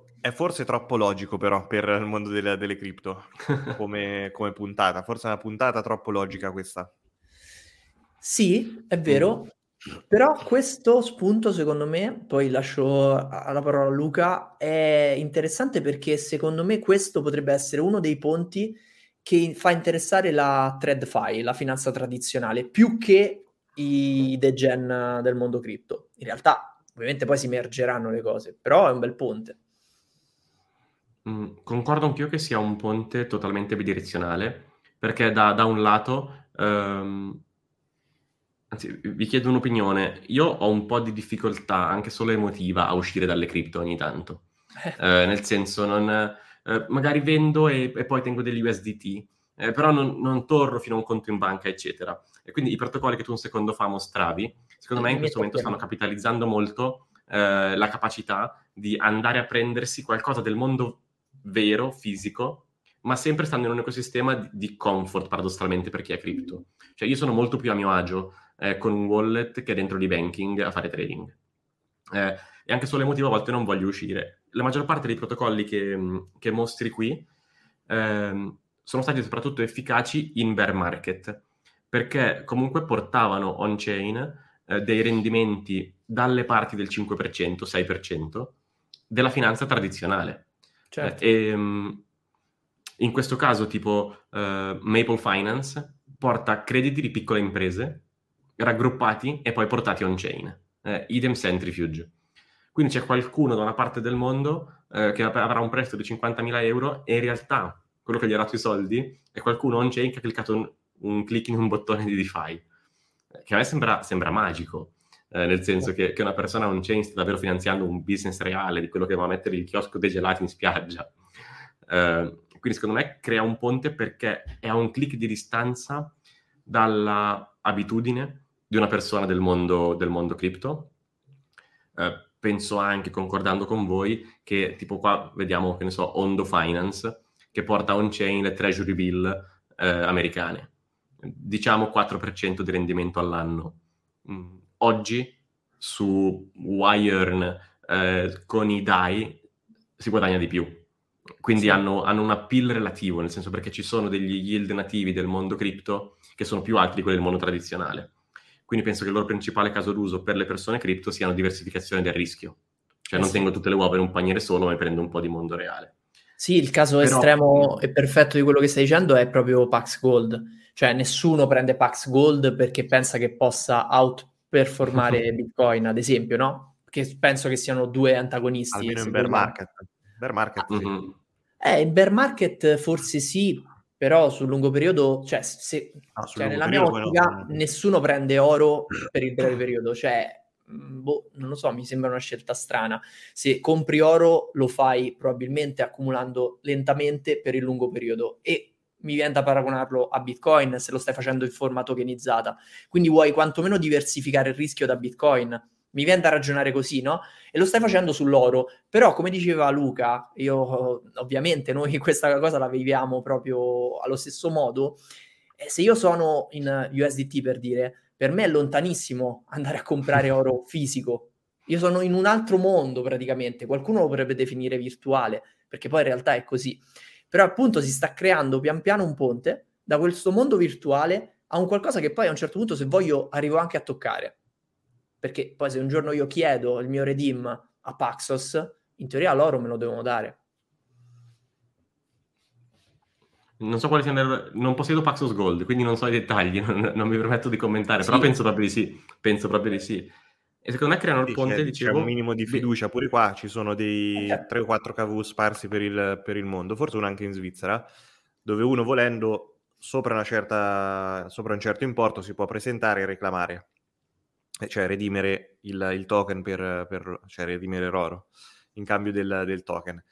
È forse troppo logico però per il mondo delle, delle cripto come, come, puntata, forse è una puntata troppo logica questa.
Sì, è vero, però questo spunto secondo me, poi lascio la parola a Luca, è interessante perché secondo me questo potrebbe essere uno dei ponti che fa interessare la TradFi, la finanza tradizionale, più che i degen del mondo cripto. In realtà ovviamente poi si mergeranno le cose, però è un bel ponte.
Mm, concordo anch'io che sia un ponte totalmente bidirezionale, perché da, da un lato ehm, anzi, vi chiedo un'opinione. Io ho un po' di difficoltà, anche solo emotiva, a uscire dalle cripto ogni tanto. Eh, nel senso, non, eh, magari vendo e, e, poi tengo degli USDT, eh, però non, non, torno fino a un conto in banca, eccetera. E quindi i protocolli che tu un secondo fa mostravi, secondo me in questo momento stanno capitalizzando molto eh, la capacità di andare a prendersi qualcosa del mondo vero, fisico, ma sempre stando in un ecosistema di, di comfort, paradossalmente, per chi è cripto. Cioè io sono molto più a mio agio eh, con un wallet che dentro di banking a fare trading. Eh, e anche solo emotivo a volte non voglio uscire. La maggior parte dei protocolli che, che mostri qui eh, sono stati soprattutto efficaci in bear market, perché comunque portavano on-chain eh, dei rendimenti dalle parti del 5%, 6% della finanza tradizionale. Certo. Eh, e, um, in questo caso, tipo uh, Maple Finance porta crediti di piccole imprese raggruppati e poi portati on-chain. Eh, idem Centrifuge. Quindi c'è qualcuno da una parte del mondo eh, che avrà un prestito di 50.000 euro e in realtà quello che gli ha dato i soldi è qualcuno on-chain che ha cliccato un, un click in un bottone di DeFi, che a me sembra, sembra magico. Eh, nel senso che, che, una persona on-chain sta davvero finanziando un business reale di quello che va a mettere il chiosco dei gelati in spiaggia. Eh, quindi secondo me crea un ponte perché è a un click di distanza dalla abitudine di una persona del mondo, del mondo cripto. Eh, penso anche, concordando con voi, che tipo qua vediamo, che ne so, Ondo Finance, che porta on-chain le treasury bill eh, americane. Diciamo 4% di rendimento all'anno. Mm, oggi su Wirearn eh, con i DAI si guadagna di più. Quindi sì. hanno, hanno, un appeal relativo, nel senso perché ci sono degli yield nativi del mondo cripto che sono più alti di quelli del mondo tradizionale. Quindi penso che il loro principale caso d'uso per le persone cripto sia la diversificazione del rischio. Cioè eh non sì. tengo tutte le uova in un paniere solo, ma prendo un po' di mondo reale.
Sì, il caso Però... estremo e perfetto di quello che stai dicendo è proprio Pax Gold. Cioè nessuno prende Pax Gold perché pensa che possa outperformare Bitcoin, ad esempio, no? Che penso che siano due antagonisti.
Almeno in bear market. Bear market,
ah, sì. mm-hmm. Eh, in bear market forse sì, però sul lungo periodo, cioè, se, no, cioè nella mia ottica, no. nessuno prende oro per il breve periodo, cioè, mm, boh, non lo so, mi sembra una scelta strana. Se compri oro, lo fai probabilmente accumulando lentamente per il lungo periodo e mi viene da paragonarlo a Bitcoin se lo stai facendo in forma tokenizzata. Quindi vuoi quantomeno diversificare il rischio da Bitcoin. Mi viene da ragionare così, no? E lo stai facendo sull'oro, però come diceva Luca, io ovviamente noi questa cosa la viviamo proprio allo stesso modo, eh, se io sono in USDT per dire, per me è lontanissimo andare a comprare oro fisico, io sono in un altro mondo praticamente, qualcuno lo potrebbe definire virtuale, perché poi in realtà è così, però appunto si sta creando pian piano un ponte da questo mondo virtuale a un qualcosa che poi a un certo punto se voglio arrivo anche a toccare perché poi se un giorno io chiedo il mio redeem a Paxos, in teoria loro me lo devono dare.
Non so quale sia, non possiedo Paxos Gold, quindi non so i dettagli, non, non mi permetto di commentare, sì. però penso proprio di sì, penso proprio di sì. E secondo me creano il ponte,
c'è,
dicevo...
C'è un minimo di fiducia, pure qua ci sono dei 3 o 4 KV sparsi per il, per il mondo, forse uno anche in Svizzera, dove uno volendo sopra, una certa, sopra un certo importo si può presentare e reclamare cioè redimere il, il token per, per, cioè redimere l'oro in cambio del, del token.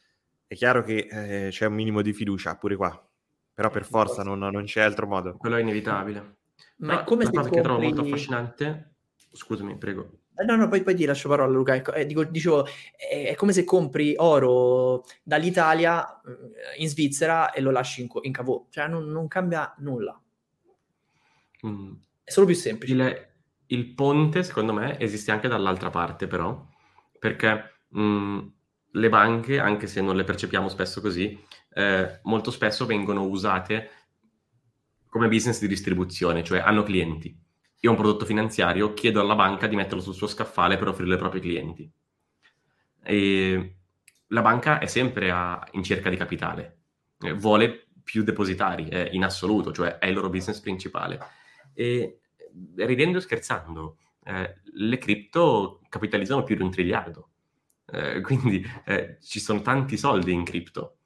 È chiaro che eh, c'è un minimo di fiducia pure qua, però per forza non, non c'è altro modo.
Quello è inevitabile. Ma però, come una cosa compri... che trovo molto affascinante, scusami, prego.
Eh, no, no, poi, poi ti lascio parola, Luca. Ecco, eh, dico, dicevo, è, è, come se compri oro dall'Italia eh, in Svizzera e lo lasci in, in cavò, cioè non, non cambia nulla. Mm. È solo più semplice.
Il, il ponte, secondo me, esiste anche dall'altra parte, però, perché mh, le banche, anche se non le percepiamo spesso così, eh, molto spesso vengono usate come business di distribuzione, cioè hanno clienti. Io ho un prodotto finanziario, chiedo alla banca di metterlo sul suo scaffale per offrirlo ai propri clienti. E la banca è sempre a, in cerca di capitale, eh, vuole più depositari eh, in assoluto, cioè è il loro business principale. E ridendo e scherzando, eh, le cripto capitalizzano più di un triliardo. Eh, quindi eh, ci sono tanti soldi in cripto.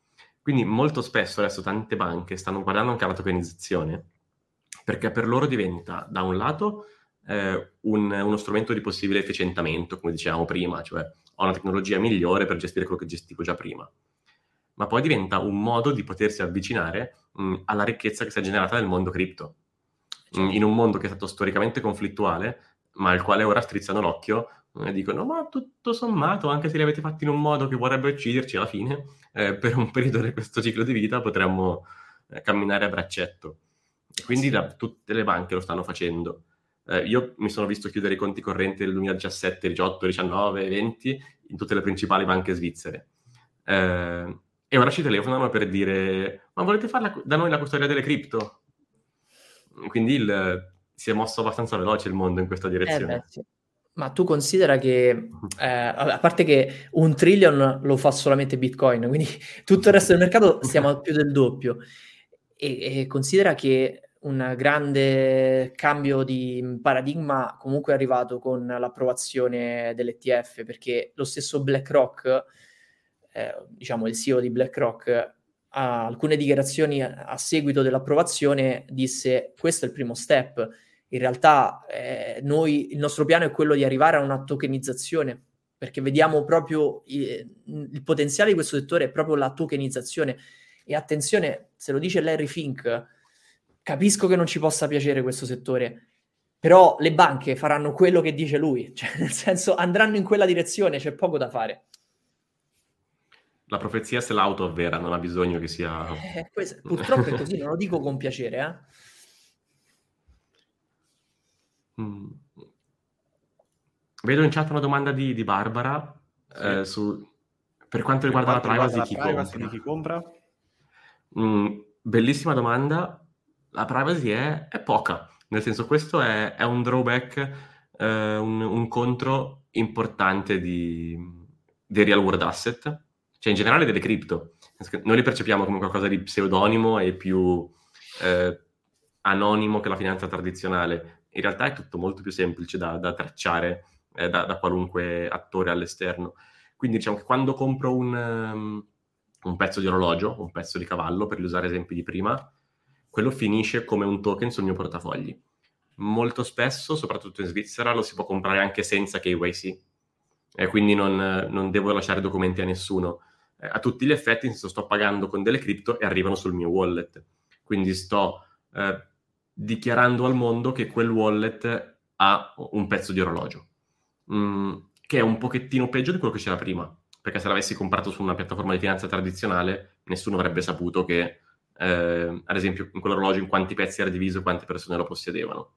Quindi molto spesso adesso tante banche stanno guardando anche alla tokenizzazione, perché per loro diventa da un lato eh, un, uno strumento di possibile efficientamento, come dicevamo prima, cioè ho una tecnologia migliore per gestire quello che gestivo già prima. Ma poi diventa un modo di potersi avvicinare mh, alla ricchezza che si è generata nel mondo cripto. Mh, in un mondo che è stato storicamente conflittuale, ma al quale ora strizzano l'occhio e dicono ma tutto sommato, anche se li avete fatti in un modo che vorrebbe ucciderci alla fine, eh, per un periodo di questo ciclo di vita potremmo eh, camminare a braccetto. Quindi da, tutte le banche lo stanno facendo. Eh, io mi sono visto chiudere i conti correnti nel 2017, 18, 19, 20 in tutte le principali banche svizzere. Eh, e ora ci telefonano per dire: Ma volete fare da noi la custodia delle cripto? Quindi il, si è mosso abbastanza veloce il mondo in questa direzione.
Eh beh, sì. Ma tu considera che, eh, a parte che un trillion lo fa solamente Bitcoin, quindi tutto il resto del mercato stiamo a più del doppio. E, e considera che un grande cambio di paradigma comunque è arrivato con l'approvazione dell'ETF, perché lo stesso BlackRock, eh, diciamo il CEO di BlackRock, a alcune dichiarazioni a, seguito dell'approvazione disse questo è il primo step in realtà eh, noi, il nostro piano è quello di arrivare a una tokenizzazione, perché vediamo proprio il, il potenziale di questo settore è proprio la tokenizzazione. E attenzione, se lo dice Larry Fink, capisco che non ci possa piacere questo settore, però le banche faranno quello che dice lui, cioè nel senso andranno in quella direzione, c'è poco da fare.
La profezia se l'auto avvera, non ha bisogno che sia...
Eh, questo, purtroppo è così, non lo dico con piacere, eh.
Mm. Vedo in chat una domanda di, di Barbara sì. eh, su, per quanto riguarda per quanto la privacy, riguarda
di, chi di chi compra.
Mm, bellissima domanda. La privacy è, è, poca, nel senso questo è, è un drawback, eh, un, un, contro importante di, dei real world asset, cioè in generale delle cripto. Noi li percepiamo come qualcosa di pseudonimo e più eh, anonimo che la finanza tradizionale in realtà è tutto molto più semplice da, da tracciare eh, da, da, qualunque attore all'esterno. Quindi diciamo che quando compro un, um, un pezzo di orologio, un pezzo di cavallo, per usare esempi di prima, quello finisce come un token sul mio portafogli. Molto spesso, soprattutto in Svizzera, lo si può comprare anche senza KYC, e quindi non, non devo lasciare documenti a nessuno. Eh, a tutti gli effetti, sto pagando con delle cripto e arrivano sul mio wallet. Quindi sto eh, dichiarando al mondo che quel wallet ha un pezzo di orologio, mm, che è un pochettino peggio di quello che c'era prima, perché se l'avessi comprato su una piattaforma di finanza tradizionale nessuno avrebbe saputo che, eh, ad esempio, in quell'orologio in quanti pezzi era diviso e quante persone lo possedevano.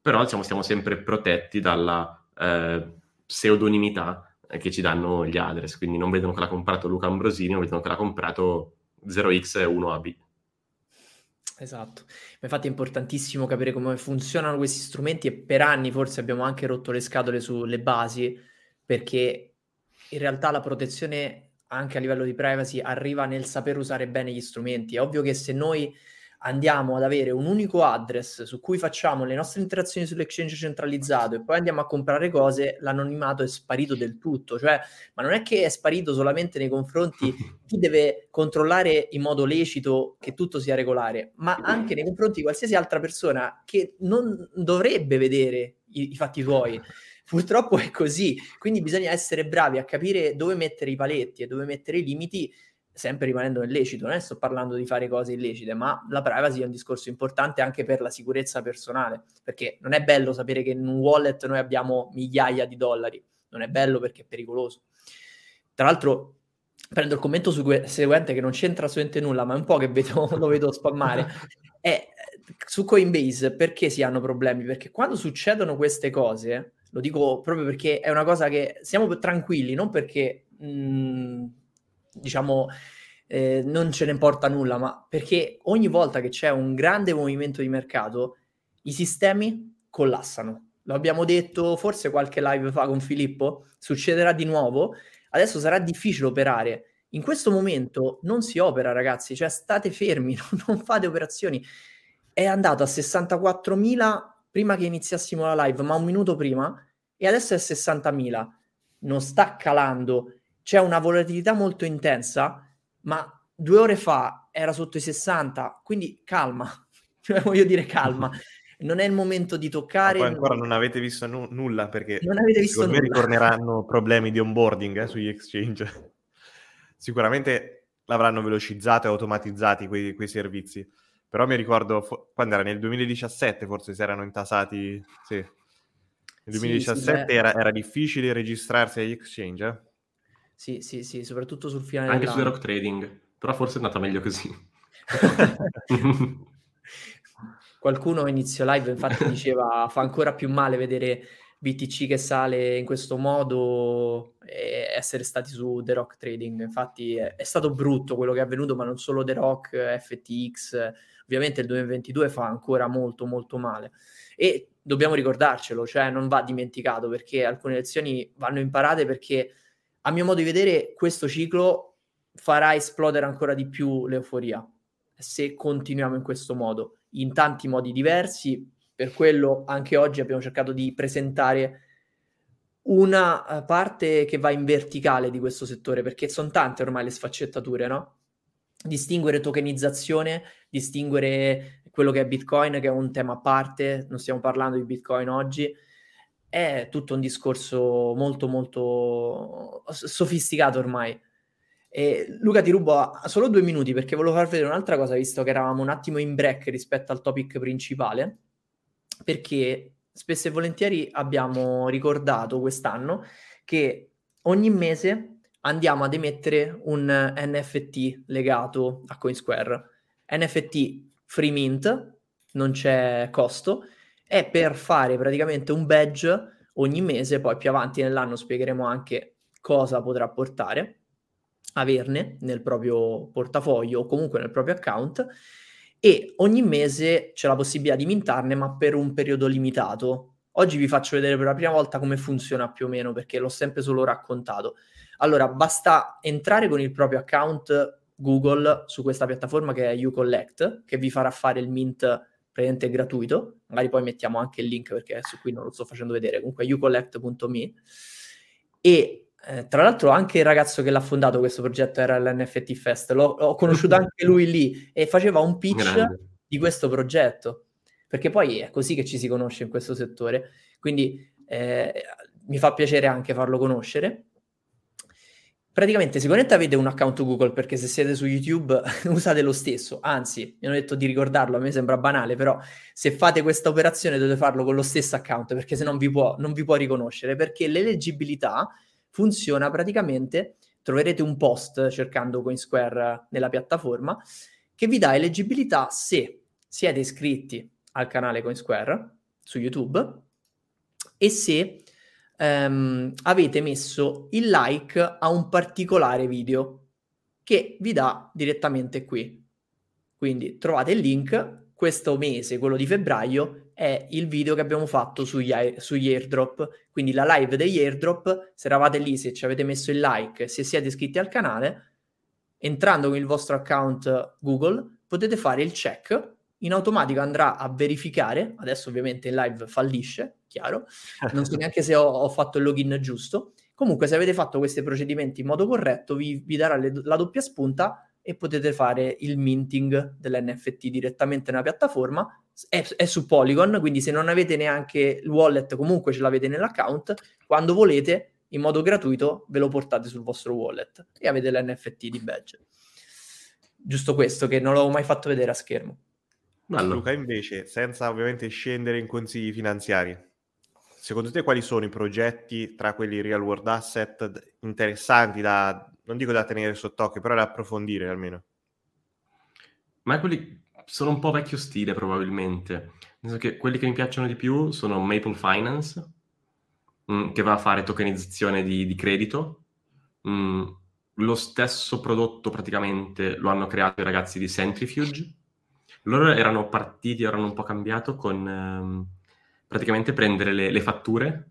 Però diciamo, siamo sempre protetti dalla eh, pseudonimità che ci danno gli address, quindi non vedono che l'ha comprato Luca Ambrosini, non vedono che l'ha comprato 0x1AB.
Esatto, infatti è importantissimo capire come funzionano questi strumenti e per anni forse abbiamo anche rotto le scatole sulle basi perché in realtà la protezione anche a livello di privacy arriva nel saper usare bene gli strumenti. È ovvio che se noi andiamo ad avere un unico address su cui facciamo le nostre interazioni sull'exchange centralizzato e poi andiamo a comprare cose, l'anonimato è sparito del tutto. Cioè, ma non è che è sparito solamente nei confronti di chi deve controllare in modo lecito che tutto sia regolare, ma anche nei confronti di qualsiasi altra persona che non dovrebbe vedere i, i fatti tuoi. Purtroppo è così, quindi bisogna essere bravi a capire dove mettere i paletti e dove mettere i limiti sempre rimanendo nel lecito, non sto parlando di fare cose illecite, ma la privacy è un discorso importante anche per la sicurezza personale, perché non è bello sapere che in un wallet noi abbiamo migliaia di dollari, non è bello perché è pericoloso. Tra l'altro prendo il commento seguente che non c'entra assolutamente nulla, ma è un po' che vedo, lo vedo spammare. È su Coinbase perché si hanno problemi? Perché quando succedono queste cose, lo dico proprio perché è una cosa che siamo tranquilli, non perché mh, mm, diciamo, eh, non ce ne importa nulla, ma perché ogni volta che c'è un grande movimento di mercato, i sistemi collassano. Lo abbiamo detto forse qualche live fa con Filippo, succederà di nuovo. Adesso sarà difficile operare. In questo momento non si opera, ragazzi, cioè state fermi, non, fate operazioni. È andato a 64.000 prima che iniziassimo la live, ma un minuto prima, e adesso è a 60.000. Non sta calando c'è una volatilità molto intensa, ma due ore fa era sotto i 60, quindi calma, cioè voglio dire calma. non è il momento di toccare.
Ma ancora non avete visto nu- nulla perché
non avete visto nulla.
ritorneranno problemi di onboarding eh, sugli exchange. Sicuramente l'avranno velocizzato e automatizzati quei, quei servizi. Però mi ricordo quando era nel 2017 forse si erano intasati. Sì. Nel
Sì,
2017
sì,
era, era difficile registrarsi agli exchange. eh?
Sì, sì, sì, soprattutto sul finale
Anche su. Rock Trading, però forse è andata meglio così.
Qualcuno a inizio live infatti diceva fa ancora più male vedere BTC che sale in questo modo e essere stati su The Rock Trading. Infatti è, è stato brutto quello che è avvenuto, ma non solo The Rock, FTX. Ovviamente il 2022 fa ancora molto molto male e dobbiamo ricordarcelo, cioè non va dimenticato perché alcune lezioni vanno imparate perché a mio modo di vedere questo ciclo farà esplodere ancora di più l'euforia se continuiamo in questo modo, in tanti modi diversi. Per quello anche oggi abbiamo cercato di presentare una eh, parte che va in verticale di questo settore, perché sono tante ormai le sfaccettature, no? Distinguere tokenizzazione, distinguere quello che è Bitcoin, che è un tema a parte, non stiamo parlando di Bitcoin oggi, è tutto un discorso molto molto sofisticato ormai. E Luca ti rubo solo due minuti perché volevo far vedere un'altra cosa, visto che eravamo un attimo in break rispetto al topic principale, perché spesso e volentieri abbiamo ricordato quest'anno che ogni mese andiamo ad emettere un NFT legato a CoinSquare. NFT free mint, non c'è costo, è per fare praticamente un badge ogni mese, poi più avanti nell'anno spiegheremo anche cosa potrà portare averne nel proprio portafoglio o comunque nel proprio account e ogni mese c'è la possibilità di mintarne ma per un periodo limitato. Oggi vi faccio vedere per la prima volta come funziona più o meno perché l'ho sempre solo raccontato. Allora, basta entrare con il proprio account Google su questa piattaforma che è UCollect che vi farà fare il mint praticamente gratuito. Magari poi mettiamo anche il link perché su qui non lo sto facendo vedere. Comunque ucollect.me e eh, tra l'altro anche il ragazzo che l'ha fondato questo progetto era l'NFT Fest, l'ho, ho conosciuto anche lui lì e faceva un pitch
Grande.
di questo progetto, perché poi è così che ci si conosce in questo settore, quindi eh, mi fa piacere anche farlo conoscere. Praticamente sicuramente avete un account Google perché se siete su YouTube usate lo stesso, anzi mi hanno detto di ricordarlo, a me sembra banale, però se fate questa operazione dovete farlo con lo stesso account perché se no non vi può, riconoscere, perché l'eleggibilità funziona praticamente, troverete un post cercando CoinSquare nella piattaforma che vi dà eleggibilità se siete iscritti al canale CoinSquare su YouTube e se ehm, avete messo il like a un particolare video che vi dà direttamente qui. Quindi trovate il link, questo mese, quello di febbraio, è il video che abbiamo fatto sugli, sugli airdrop. Quindi la live degli airdrop, se eravate lì, se ci avete messo il like, se siete iscritti al canale, entrando con il vostro account Google, potete fare il check. In automatico andrà a verificare, adesso ovviamente in live fallisce, chiaro, non so neanche se ho, ho fatto il login giusto. Comunque, se avete fatto questi procedimenti in modo corretto, vi, vi darà le- la doppia spunta e potete fare il minting dell'NFT direttamente nella piattaforma. È, è su Polygon, quindi se non avete neanche il wallet, comunque ce l'avete nell'account. Quando volete, in modo gratuito, ve lo portate sul vostro wallet e avete l'NFT di badge. Giusto questo, che non l'avevo mai fatto vedere a schermo.
Bello.
Luca, invece, senza ovviamente scendere in consigli finanziari, secondo te quali sono i progetti tra quelli real world asset interessanti da, non dico da tenere sott'occhio, però da approfondire almeno?
Ma quelli sono un po' vecchio stile probabilmente. Nel senso che quelli che mi piacciono di più sono Maple Finance, mm, che va a fare tokenizzazione di, di credito. Mm, lo stesso prodotto praticamente lo hanno creato i ragazzi di Centrifuge. Loro erano partiti, erano un po' cambiato con ehm, praticamente prendere le, le fatture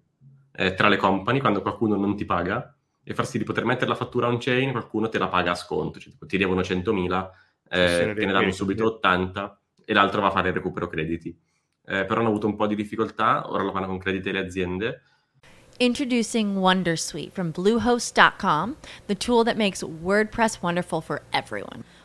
eh, tra le company quando qualcuno non ti paga e far sì di poter mettere la fattura on-chain, qualcuno te la paga a sconto, cioè tipo, ti devono 100.000, eh, te ne danno
crediti.
subito 80 e l'altro va a fare il recupero crediti. Eh, però hanno avuto un po' di difficoltà, ora lo fanno con crediti alle aziende.
Introducing Wondersuite from Bluehost.com, the tool that makes WordPress wonderful for everyone.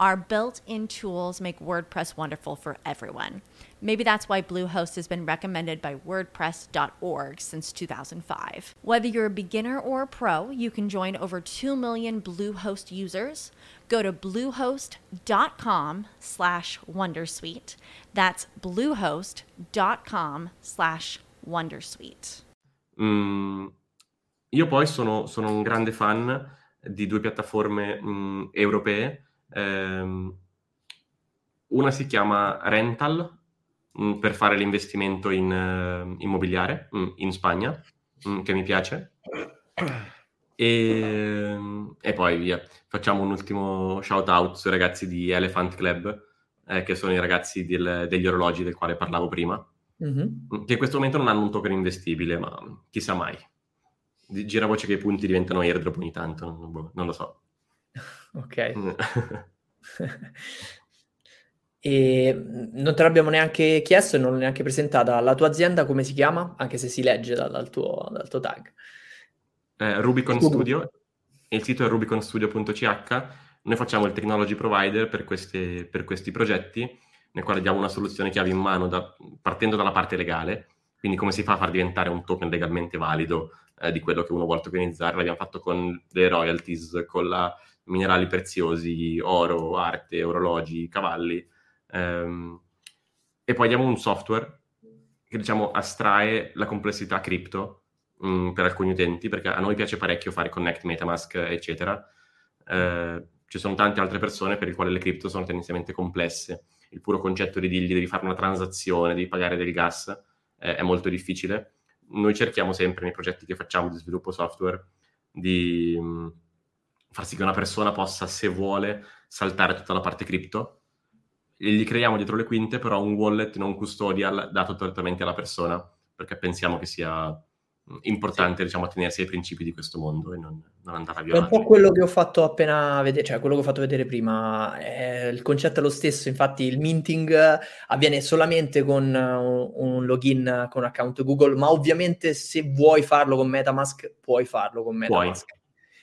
our built in tools make WordPress wonderful for everyone. Maybe that's why Bluehost has been recommended by WordPress.org since 2005. Whether you're a beginner or a pro, you can join over 2 million Bluehost users. Go to bluehost.com slash wondersuite. That's bluehost.com slash wondersuite.
Mm, io poi sono, sono, un grande fan di due piattaforme mm, europee. Um, una si chiama Rental, mh, mm, per fare l'investimento in uh, immobiliare mh, mm, in Spagna, mh, mm, che mi piace. E, e, poi via. Facciamo un ultimo shout out sui ragazzi di Elephant Club, eh, che sono i ragazzi del, degli orologi del quale parlavo prima, mm-hmm. che in questo momento non hanno un token investibile, ma chissà mai. Gira voce che i punti diventano airdrop ogni tanto, non, non lo so.
Ok. E mhmm, non te l'abbiamo neanche chiesto e non l'ho neanche presentata. La tua azienda come si chiama? Anche se si legge dal, dal, tuo, dal tuo, tag.
Eh, Rubicon uh. Studio. Il sito è rubiconstudio.ch. Noi facciamo il technology provider per, queste, per questi progetti, nel quale diamo una soluzione chiave in mano da, partendo dalla parte legale. Quindi come si fa a far diventare un token legalmente valido eh, di quello che uno vuole tokenizzare. L'abbiamo fatto con le royalties, con la minerali preziosi, oro, arte, orologi, cavalli Um, e poi diamo un software che diciamo astrae la complessità cripto um, per alcuni utenti, perché a noi piace parecchio fare Connect, Metamask, eccetera. Uh, ci sono tante altre persone per le quali le cripto sono tendenzialmente complesse. Il puro concetto di dirgli devi fare una transazione, devi pagare del gas, eh, è molto difficile. Noi cerchiamo sempre nei progetti che facciamo di sviluppo software di um, far sì che una persona possa, se vuole, saltare tutta la parte cripto gli creiamo dietro le quinte però un wallet non custodial dato direttamente alla persona, perché pensiamo che sia mm, importante, sì. diciamo, attenersi ai principi di questo mondo e non, non andare a violare.
È un po' quello che ho fatto appena vedere, cioè quello che ho fatto vedere prima. Eh, il concetto è lo stesso, infatti il minting avviene solamente con un, un login con account Google, ma ovviamente se vuoi farlo con Metamask, puoi farlo con Metamask. Puoi.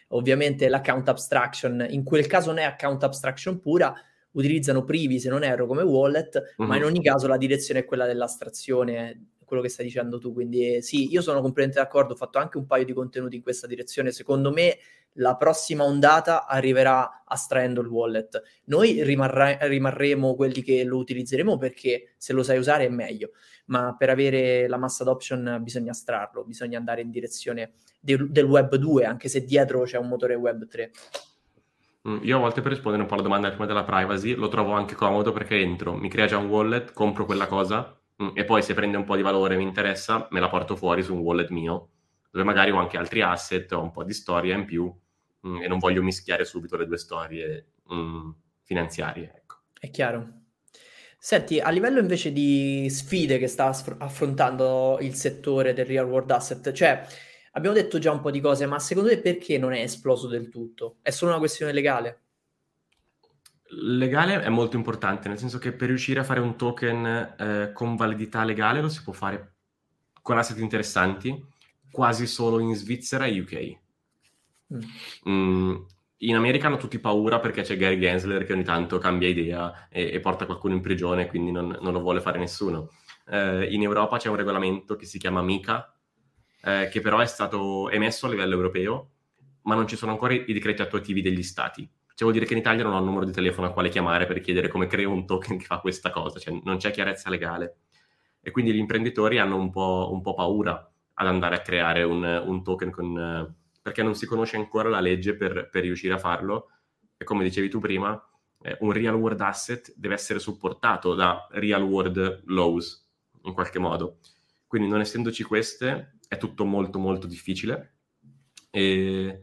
Ovviamente l'account abstraction, in quel caso non è account abstraction pura, utilizzano privi, se non erro, come wallet, mm-hmm. ma in mhm. ogni caso la direzione è quella dell'astrazione, quello che stai dicendo tu. Quindi eh, sì, io sono completamente d'accordo, ho fatto anche un paio di contenuti in questa direzione. Secondo me la prossima ondata arriverà astraendo il wallet. Noi rimarrà, rimarremo quelli che lo utilizzeremo perché se lo sai usare è meglio, ma per avere la massa adoption bisogna astrarlo, bisogna andare in direzione del, del web 2, anche se dietro c'è un motore web 3.
Mm, io a volte per rispondere un po' alla domanda prima della privacy lo trovo anche comodo perché entro, mi crea già un wallet, compro quella cosa mm, e poi se prende un po' di valore e mi interessa me la porto fuori su un wallet mio dove magari ho anche altri asset, ho un po' di storia in più mm, e non voglio mischiare subito le due storie finanziarie. Ecco.
È chiaro. Senti, a livello invece di sfide che sta affrontando il settore del real world asset, cioè Abbiamo detto già un po' di cose, ma secondo te perché non è esploso del tutto? È solo una questione legale?
Legale è molto importante, nel senso che per riuscire a fare un token eh, con validità legale lo si può fare con asset interessanti quasi solo in Svizzera e UK. Mm. Mm, in America hanno tutti paura perché c'è Gary Gensler che ogni tanto cambia idea e, e porta qualcuno in prigione, quindi non, non lo vuole fare nessuno. Eh, in Europa c'è un regolamento che si chiama MICA, eh, che però è stato emesso a livello europeo, ma non ci sono ancora i, decreti attuativi degli stati. Cioè vuol dire che in Italia non ho un numero di telefono a quale chiamare per chiedere come creo un token che fa questa cosa, cioè non c'è chiarezza legale. E quindi gli imprenditori hanno un po', un po paura ad andare a creare un, un token con, perché non si conosce ancora la legge per, per, riuscire a farlo. E come dicevi tu prima, eh, un real world asset deve essere supportato da real world laws in qualche modo. Quindi non essendoci queste, è tutto molto molto difficile. E,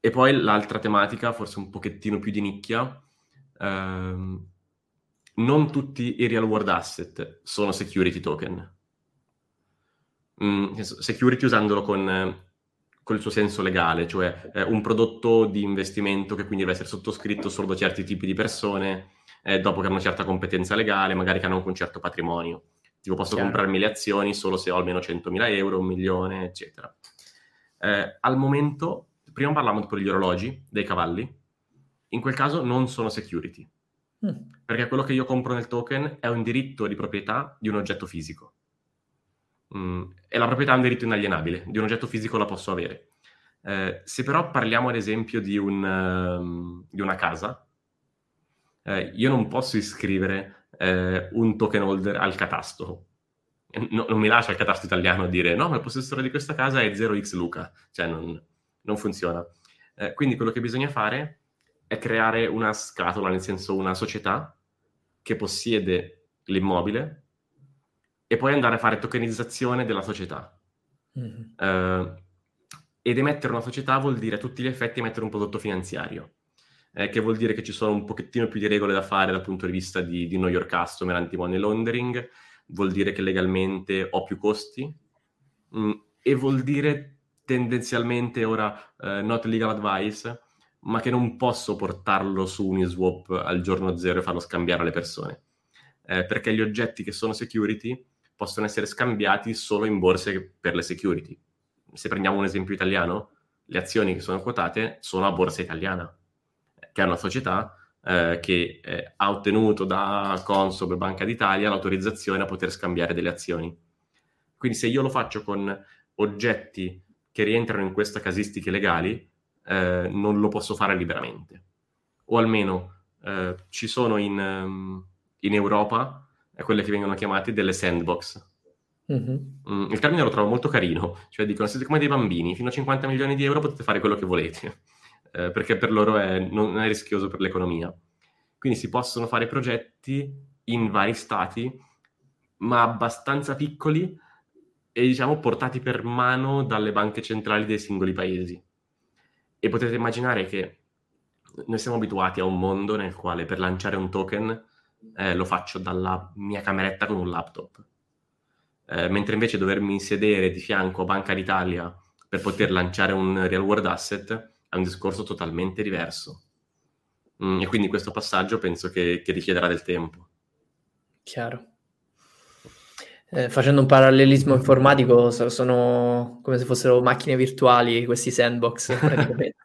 e, poi l'altra tematica, forse un pochettino più di nicchia, ehm, non tutti i real world asset sono security token. Mm, security usandolo con, il suo senso legale, cioè eh, un prodotto di investimento che quindi deve essere sottoscritto solo da certi tipi di persone, eh, dopo che hanno una certa competenza legale, magari che hanno un certo patrimonio. Tipo posso Chiaro. comprarmi le azioni solo se ho almeno 100.000 euro, un milione, eccetera. Eh, al momento, prima parlavamo degli orologi, dei cavalli, in quel caso non sono security, mm. perché quello che io compro nel token è un diritto di proprietà di un oggetto fisico. Mm, e la proprietà è un diritto inalienabile, di un oggetto fisico la posso avere. Eh, se però parliamo ad esempio di, un, um, di una casa, eh, io non posso iscrivere eh, un token holder al catasto. No, non mi lascia il catasto italiano dire no, ma il possessore di questa casa è 0x Luca. Cioè non, non funziona. Eh, quindi quello che bisogna fare è creare una scatola, nel senso una società che possiede l'immobile e poi andare a fare tokenizzazione della società. Mm-hmm. Uh, ed emettere una società vuol dire a tutti gli effetti emettere un prodotto finanziario, eh, che vuol dire che ci sono un pochettino più di regole da fare dal punto di vista di, di know your customer, anti-money laundering, vuol dire che legalmente ho più costi mh, mm, e vuol dire tendenzialmente ora uh, not legal advice, ma che non posso portarlo su Uniswap al giorno zero e farlo scambiare alle persone. Eh, perché gli oggetti che sono security possono essere scambiati solo in borse per le security. Se prendiamo un esempio italiano, le azioni che sono quotate sono a borsa italiana, che è una società eh, che eh, ha ottenuto da Consob e Banca d'Italia l'autorizzazione a poter scambiare delle azioni. Quindi se io lo faccio con oggetti che rientrano in queste casistiche legali, eh, non lo posso fare liberamente. O almeno eh, ci sono in, um, in Europa quelle che vengono chiamate delle sandbox. Mm-hmm. Mm, il termine lo trovo molto carino, cioè dicono siete come dei bambini, fino a 50 milioni di euro potete fare quello che volete, eh, perché per loro è, non è rischioso per l'economia. Quindi si possono fare progetti in vari stati, ma abbastanza piccoli e diciamo portati per mano dalle banche centrali dei singoli paesi. E potete immaginare che noi siamo abituati a un mondo nel quale per lanciare un token eh, lo faccio dalla mia cameretta con un laptop. Eh, mentre invece dovermi sedere di fianco a Banca d'Italia per poter lanciare un real world asset è un discorso totalmente diverso. Mm, e quindi questo passaggio penso che, che richiederà del tempo.
Chiaro. Eh, facendo un parallelismo informatico, sono come se fossero macchine virtuali questi sandbox praticamente.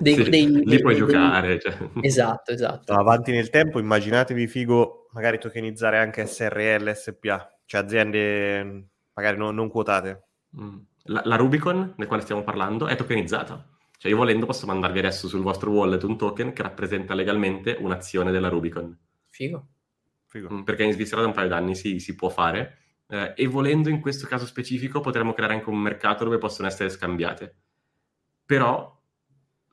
dei, sì, dei, lì dei, puoi giocare. Cioè.
Esatto, esatto.
No, avanti nel tempo, immaginatevi figo magari tokenizzare anche SRL, SPA, cioè aziende magari non, non quotate.
Mm. La, la, Rubicon, del quale stiamo parlando, è tokenizzata. Cioè io volendo posso mandarvi adesso sul vostro wallet un token che rappresenta legalmente un'azione della Rubicon.
Figo.
Figo. Mm, perché in Svizzera da un paio d'anni sì, si può fare. Eh, e volendo in questo caso specifico potremmo creare anche un mercato dove possono essere scambiate. Però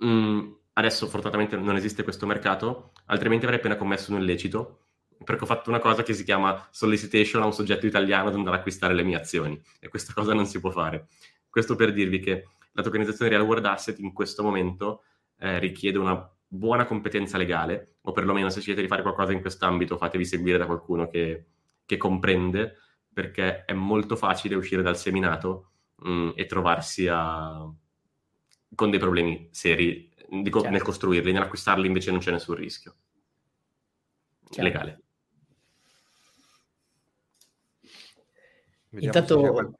Mm, adesso fortunatamente non esiste questo mercato, altrimenti avrei appena commesso un illecito, perché ho fatto una cosa che si chiama solicitation a un soggetto italiano ad andare ad acquistare le mie azioni, e questa cosa non si può fare. Questo per dirvi che la tokenizzazione real world asset in questo momento eh, richiede una buona competenza legale, o perlomeno se scegliete di fare qualcosa in quest'ambito fatevi seguire da qualcuno che, che comprende, perché è molto facile uscire dal seminato mh, mm, e trovarsi a con dei problemi seri dico, nel costruirli, nell'acquistarli invece non c'è nessun rischio Chiaro. legale.
Vediamo Intanto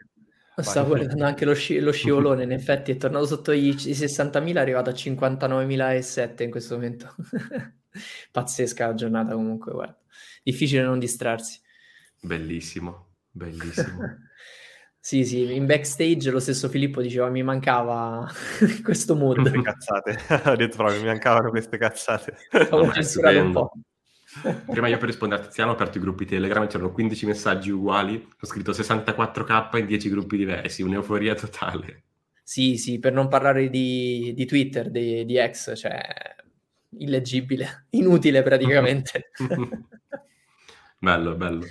stavo guardando anche lo, sci- lo scivolone, in effetti è tornato sotto i, i 60.000, è arrivato a 59.007 in questo momento. Pazzesca la giornata comunque, guarda. Difficile non distrarsi.
Bellissimo, bellissimo.
Sì, sì, in backstage lo stesso Filippo diceva mi mancava questo mood.
Queste cazzate, ha detto proprio mi mancavano queste cazzate.
Stavo censurando un po'. Prima io per rispondere a Tiziano ho aperto i gruppi Telegram, c'erano 15 messaggi uguali, ho scritto 64k in 10 gruppi diversi, un'euforia totale.
Sì, sì, per non parlare di, di Twitter, di, di ex, cioè illeggibile, inutile praticamente.
bello, bello.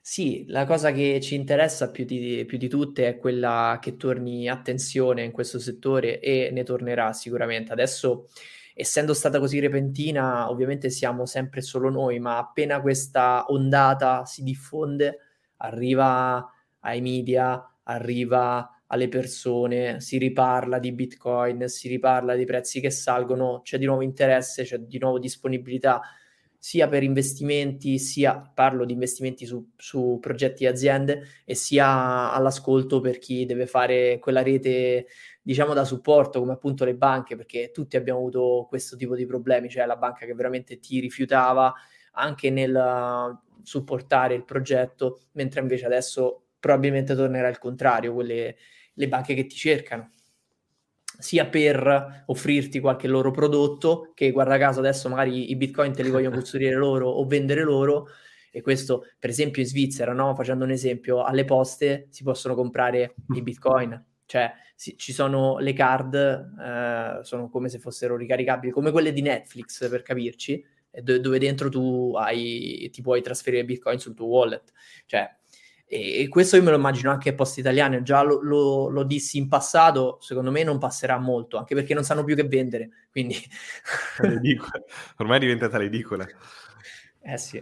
Sì, la cosa che ci interessa più di, più di tutte è quella che torni attenzione in questo settore e ne tornerà sicuramente. Adesso, essendo stata così repentina, ovviamente siamo sempre solo noi, ma appena questa ondata si diffonde, arriva ai media, arriva alle persone, si riparla di Bitcoin, si riparla di prezzi che salgono, c'è di nuovo interesse, c'è di nuovo disponibilità sia per investimenti, sia parlo di investimenti su, su progetti e aziende, e sia all'ascolto per chi deve fare quella rete, diciamo, da supporto, come appunto le banche, perché tutti abbiamo avuto questo tipo di problemi, cioè la banca che veramente ti rifiutava anche nel supportare il progetto, mentre invece adesso probabilmente tornerà il contrario, quelle le banche che ti cercano sia per offrirti qualche loro prodotto, che guarda caso adesso magari i bitcoin te li vogliono costruire loro o vendere loro, e questo per esempio in Svizzera, no? facendo un esempio, alle poste si possono comprare i bitcoin, cioè si, ci sono le card, eh, sono come se fossero ricaricabili, come quelle di Netflix per capirci, dove dentro tu hai, ti puoi trasferire bitcoin sul tuo wallet, cioè e, questo io me lo immagino anche a post italiani, già lo, lo, lo, dissi in passato, secondo me non passerà molto, anche perché non sanno più che vendere, quindi...
Ormai è diventata ridicola.
Eh sì.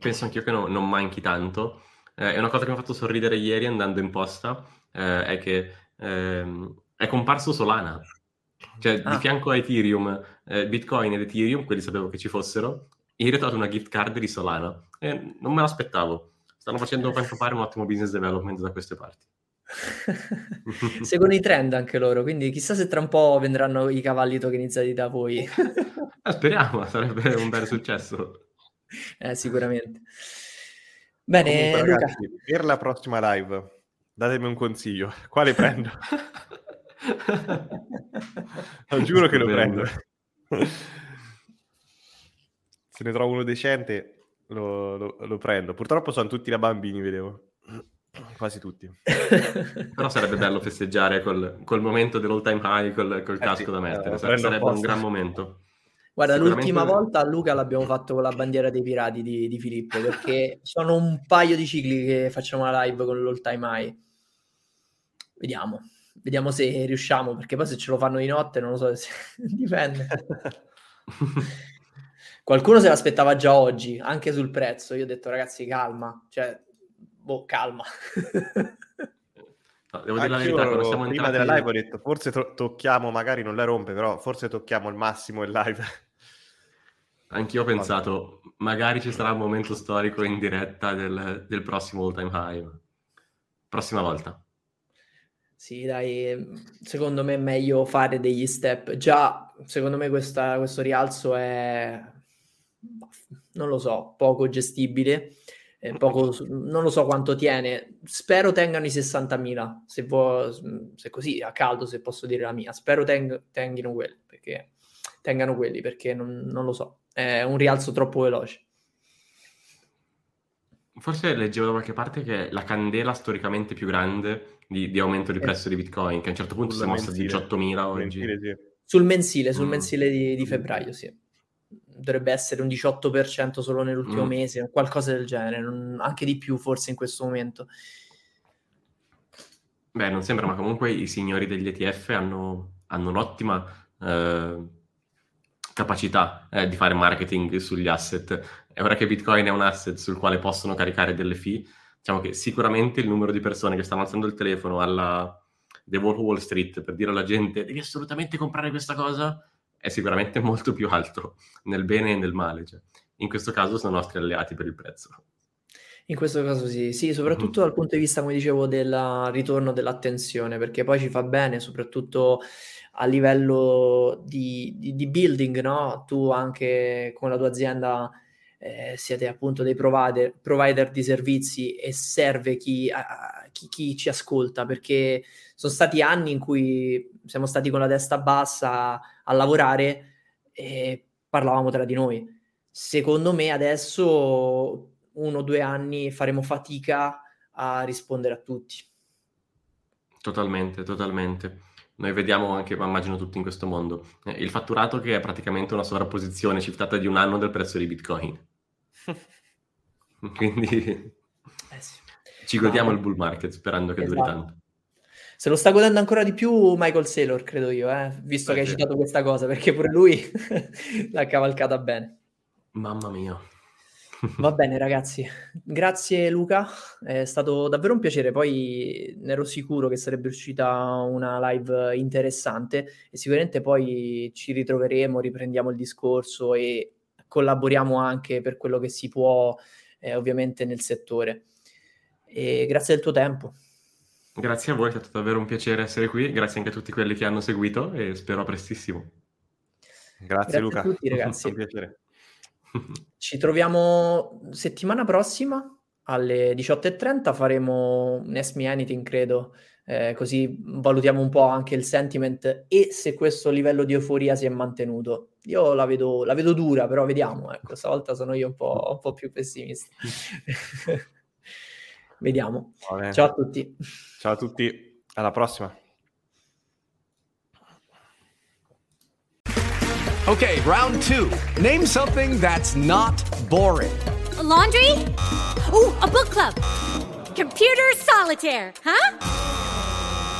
Penso anch'io che no, non manchi tanto. Eh, è una cosa che mi ha fatto sorridere ieri andando in posta, eh, è che ehm, è comparso Solana. Cioè, ah. di fianco a Ethereum, eh, Bitcoin ed Ethereum, quelli sapevo che ci fossero, ho trovato una gift card di Solana e non me l'aspettavo stanno facendo a quanto pare un ottimo business development da queste parti.
Seguono i trend anche loro, quindi chissà se tra un po' vendranno i cavalli tokenizzati da voi.
eh, speriamo, sarebbe un bel successo.
Eh, sicuramente. Bene,
Comunque, ragazzi, per la prossima live, datemi un consiglio. Quale prendo? no, giuro che lo prendo. Se ne trovo uno decente, lo, lo, lo, prendo. Purtroppo sono tutti da bambini, vedevo. Quasi tutti.
Però sarebbe bello festeggiare col, col momento dell'all time high, col, col eh casco sì, da mettere. Sarebbe un gran momento.
Guarda, l'ultima volta a Luca l'abbiamo fatto con la bandiera dei pirati di, di Filippo, perché sono un paio di cicli che facciamo la live con l'all time high. Vediamo, vediamo se riusciamo, perché poi se ce lo fanno di notte non lo so se dipende. Qualcuno se l'aspettava già oggi, anche sul prezzo. Io ho detto, ragazzi, calma, cioè, boh, calma.
No, devo dire la verità, quando siamo prima entrati... della live ho detto, forse to- tocchiamo, magari non la rompe, però forse tocchiamo il massimo in live.
Anch'io ho pensato, magari ci sarà un momento storico in diretta del, del prossimo all time high. Prossima volta.
Sì, dai, secondo me è meglio fare degli step. Già, secondo me questa, questo rialzo è non lo so, poco gestibile. Eh, poco, non lo so quanto tiene. Spero tengano i 60.000. Se, vuoi, se così a caldo, se posso dire la mia, spero teng- tengano quelli perché tengano quelli perché non, non, lo so. È un rialzo troppo veloce.
Forse leggevo da qualche parte che la candela storicamente più grande di, di aumento di eh. prezzo di Bitcoin, che a un certo punto si è mossa a 18.000 oggi.
Mensile, sì. Sul mensile, sul mm. mensile di, di febbraio, sì dovrebbe essere un 18% solo nell'ultimo mm. mese, qualcosa del genere, non, anche di più forse in questo momento.
Beh, non sembra, ma comunque i signori degli ETF hanno, hanno un'ottima eh, capacità eh, di fare marketing sugli asset. E ora che Bitcoin è un asset sul quale possono caricare delle fee, diciamo che sicuramente il numero di persone che stanno alzando il telefono alla The Wolf Wall Street per dire alla gente devi assolutamente comprare questa cosa è sicuramente molto più alto nel bene e nel male. Cioè, in questo caso sono nostri alleati per il prezzo.
In questo caso sì, sì, soprattutto dal punto di vista, come dicevo, del ritorno dell'attenzione, perché poi ci fa bene, soprattutto a livello di, di, di building, no? Tu anche con la tua azienda eh, siete appunto dei provider, provider, di servizi e serve chi, a, chi, chi, ci ascolta, perché sono stati anni in cui siamo stati con la testa bassa a lavorare e parlavamo tra di noi. Secondo me adesso uno o due anni faremo fatica a rispondere a tutti.
Totalmente, totalmente. Noi vediamo anche, ma immagino tutti in questo mondo, eh, il fatturato che è praticamente una sovrapposizione cifrata di un anno del prezzo di Bitcoin. Quindi
Eh sì.
ci godiamo
Ah,
il bull market sperando che duri
esatto.
tanto.
Se lo sta godendo ancora di più Michael Saylor, credo io, eh, visto
Eh,
che hai citato questa cosa, perché pure lui l'ha cavalcata bene.
Mamma mia.
Va bene, ragazzi. Grazie Luca, è stato davvero un piacere. Poi ne ero sicuro che sarebbe uscita una live interessante e sicuramente poi ci ritroveremo, riprendiamo il discorso e collaboriamo anche per quello che si può, eh, ovviamente, nel settore. E grazie del tuo tempo.
Grazie a voi, è stato davvero un piacere essere qui. Grazie anche a tutti quelli che hanno seguito e spero a prestissimo.
Grazie,
Grazie a
Luca.
tutti, ragazzi.
Un piacere.
Ci troviamo settimana prossima alle 18.30, faremo un Ask Me Anything, credo, eh, così valutiamo un po' anche il sentiment e se questo livello di euforia si è mantenuto. Io la vedo, la vedo dura, però vediamo, ecco, stavolta sono io un po', un po' più pessimista. vediamo.
Va bene.
Ciao a tutti.
Ciao a tutti, alla prossima.
Okay, round two. Name something that's not boring.
A laundry? Ooh, a book club. Computer solitaire, huh?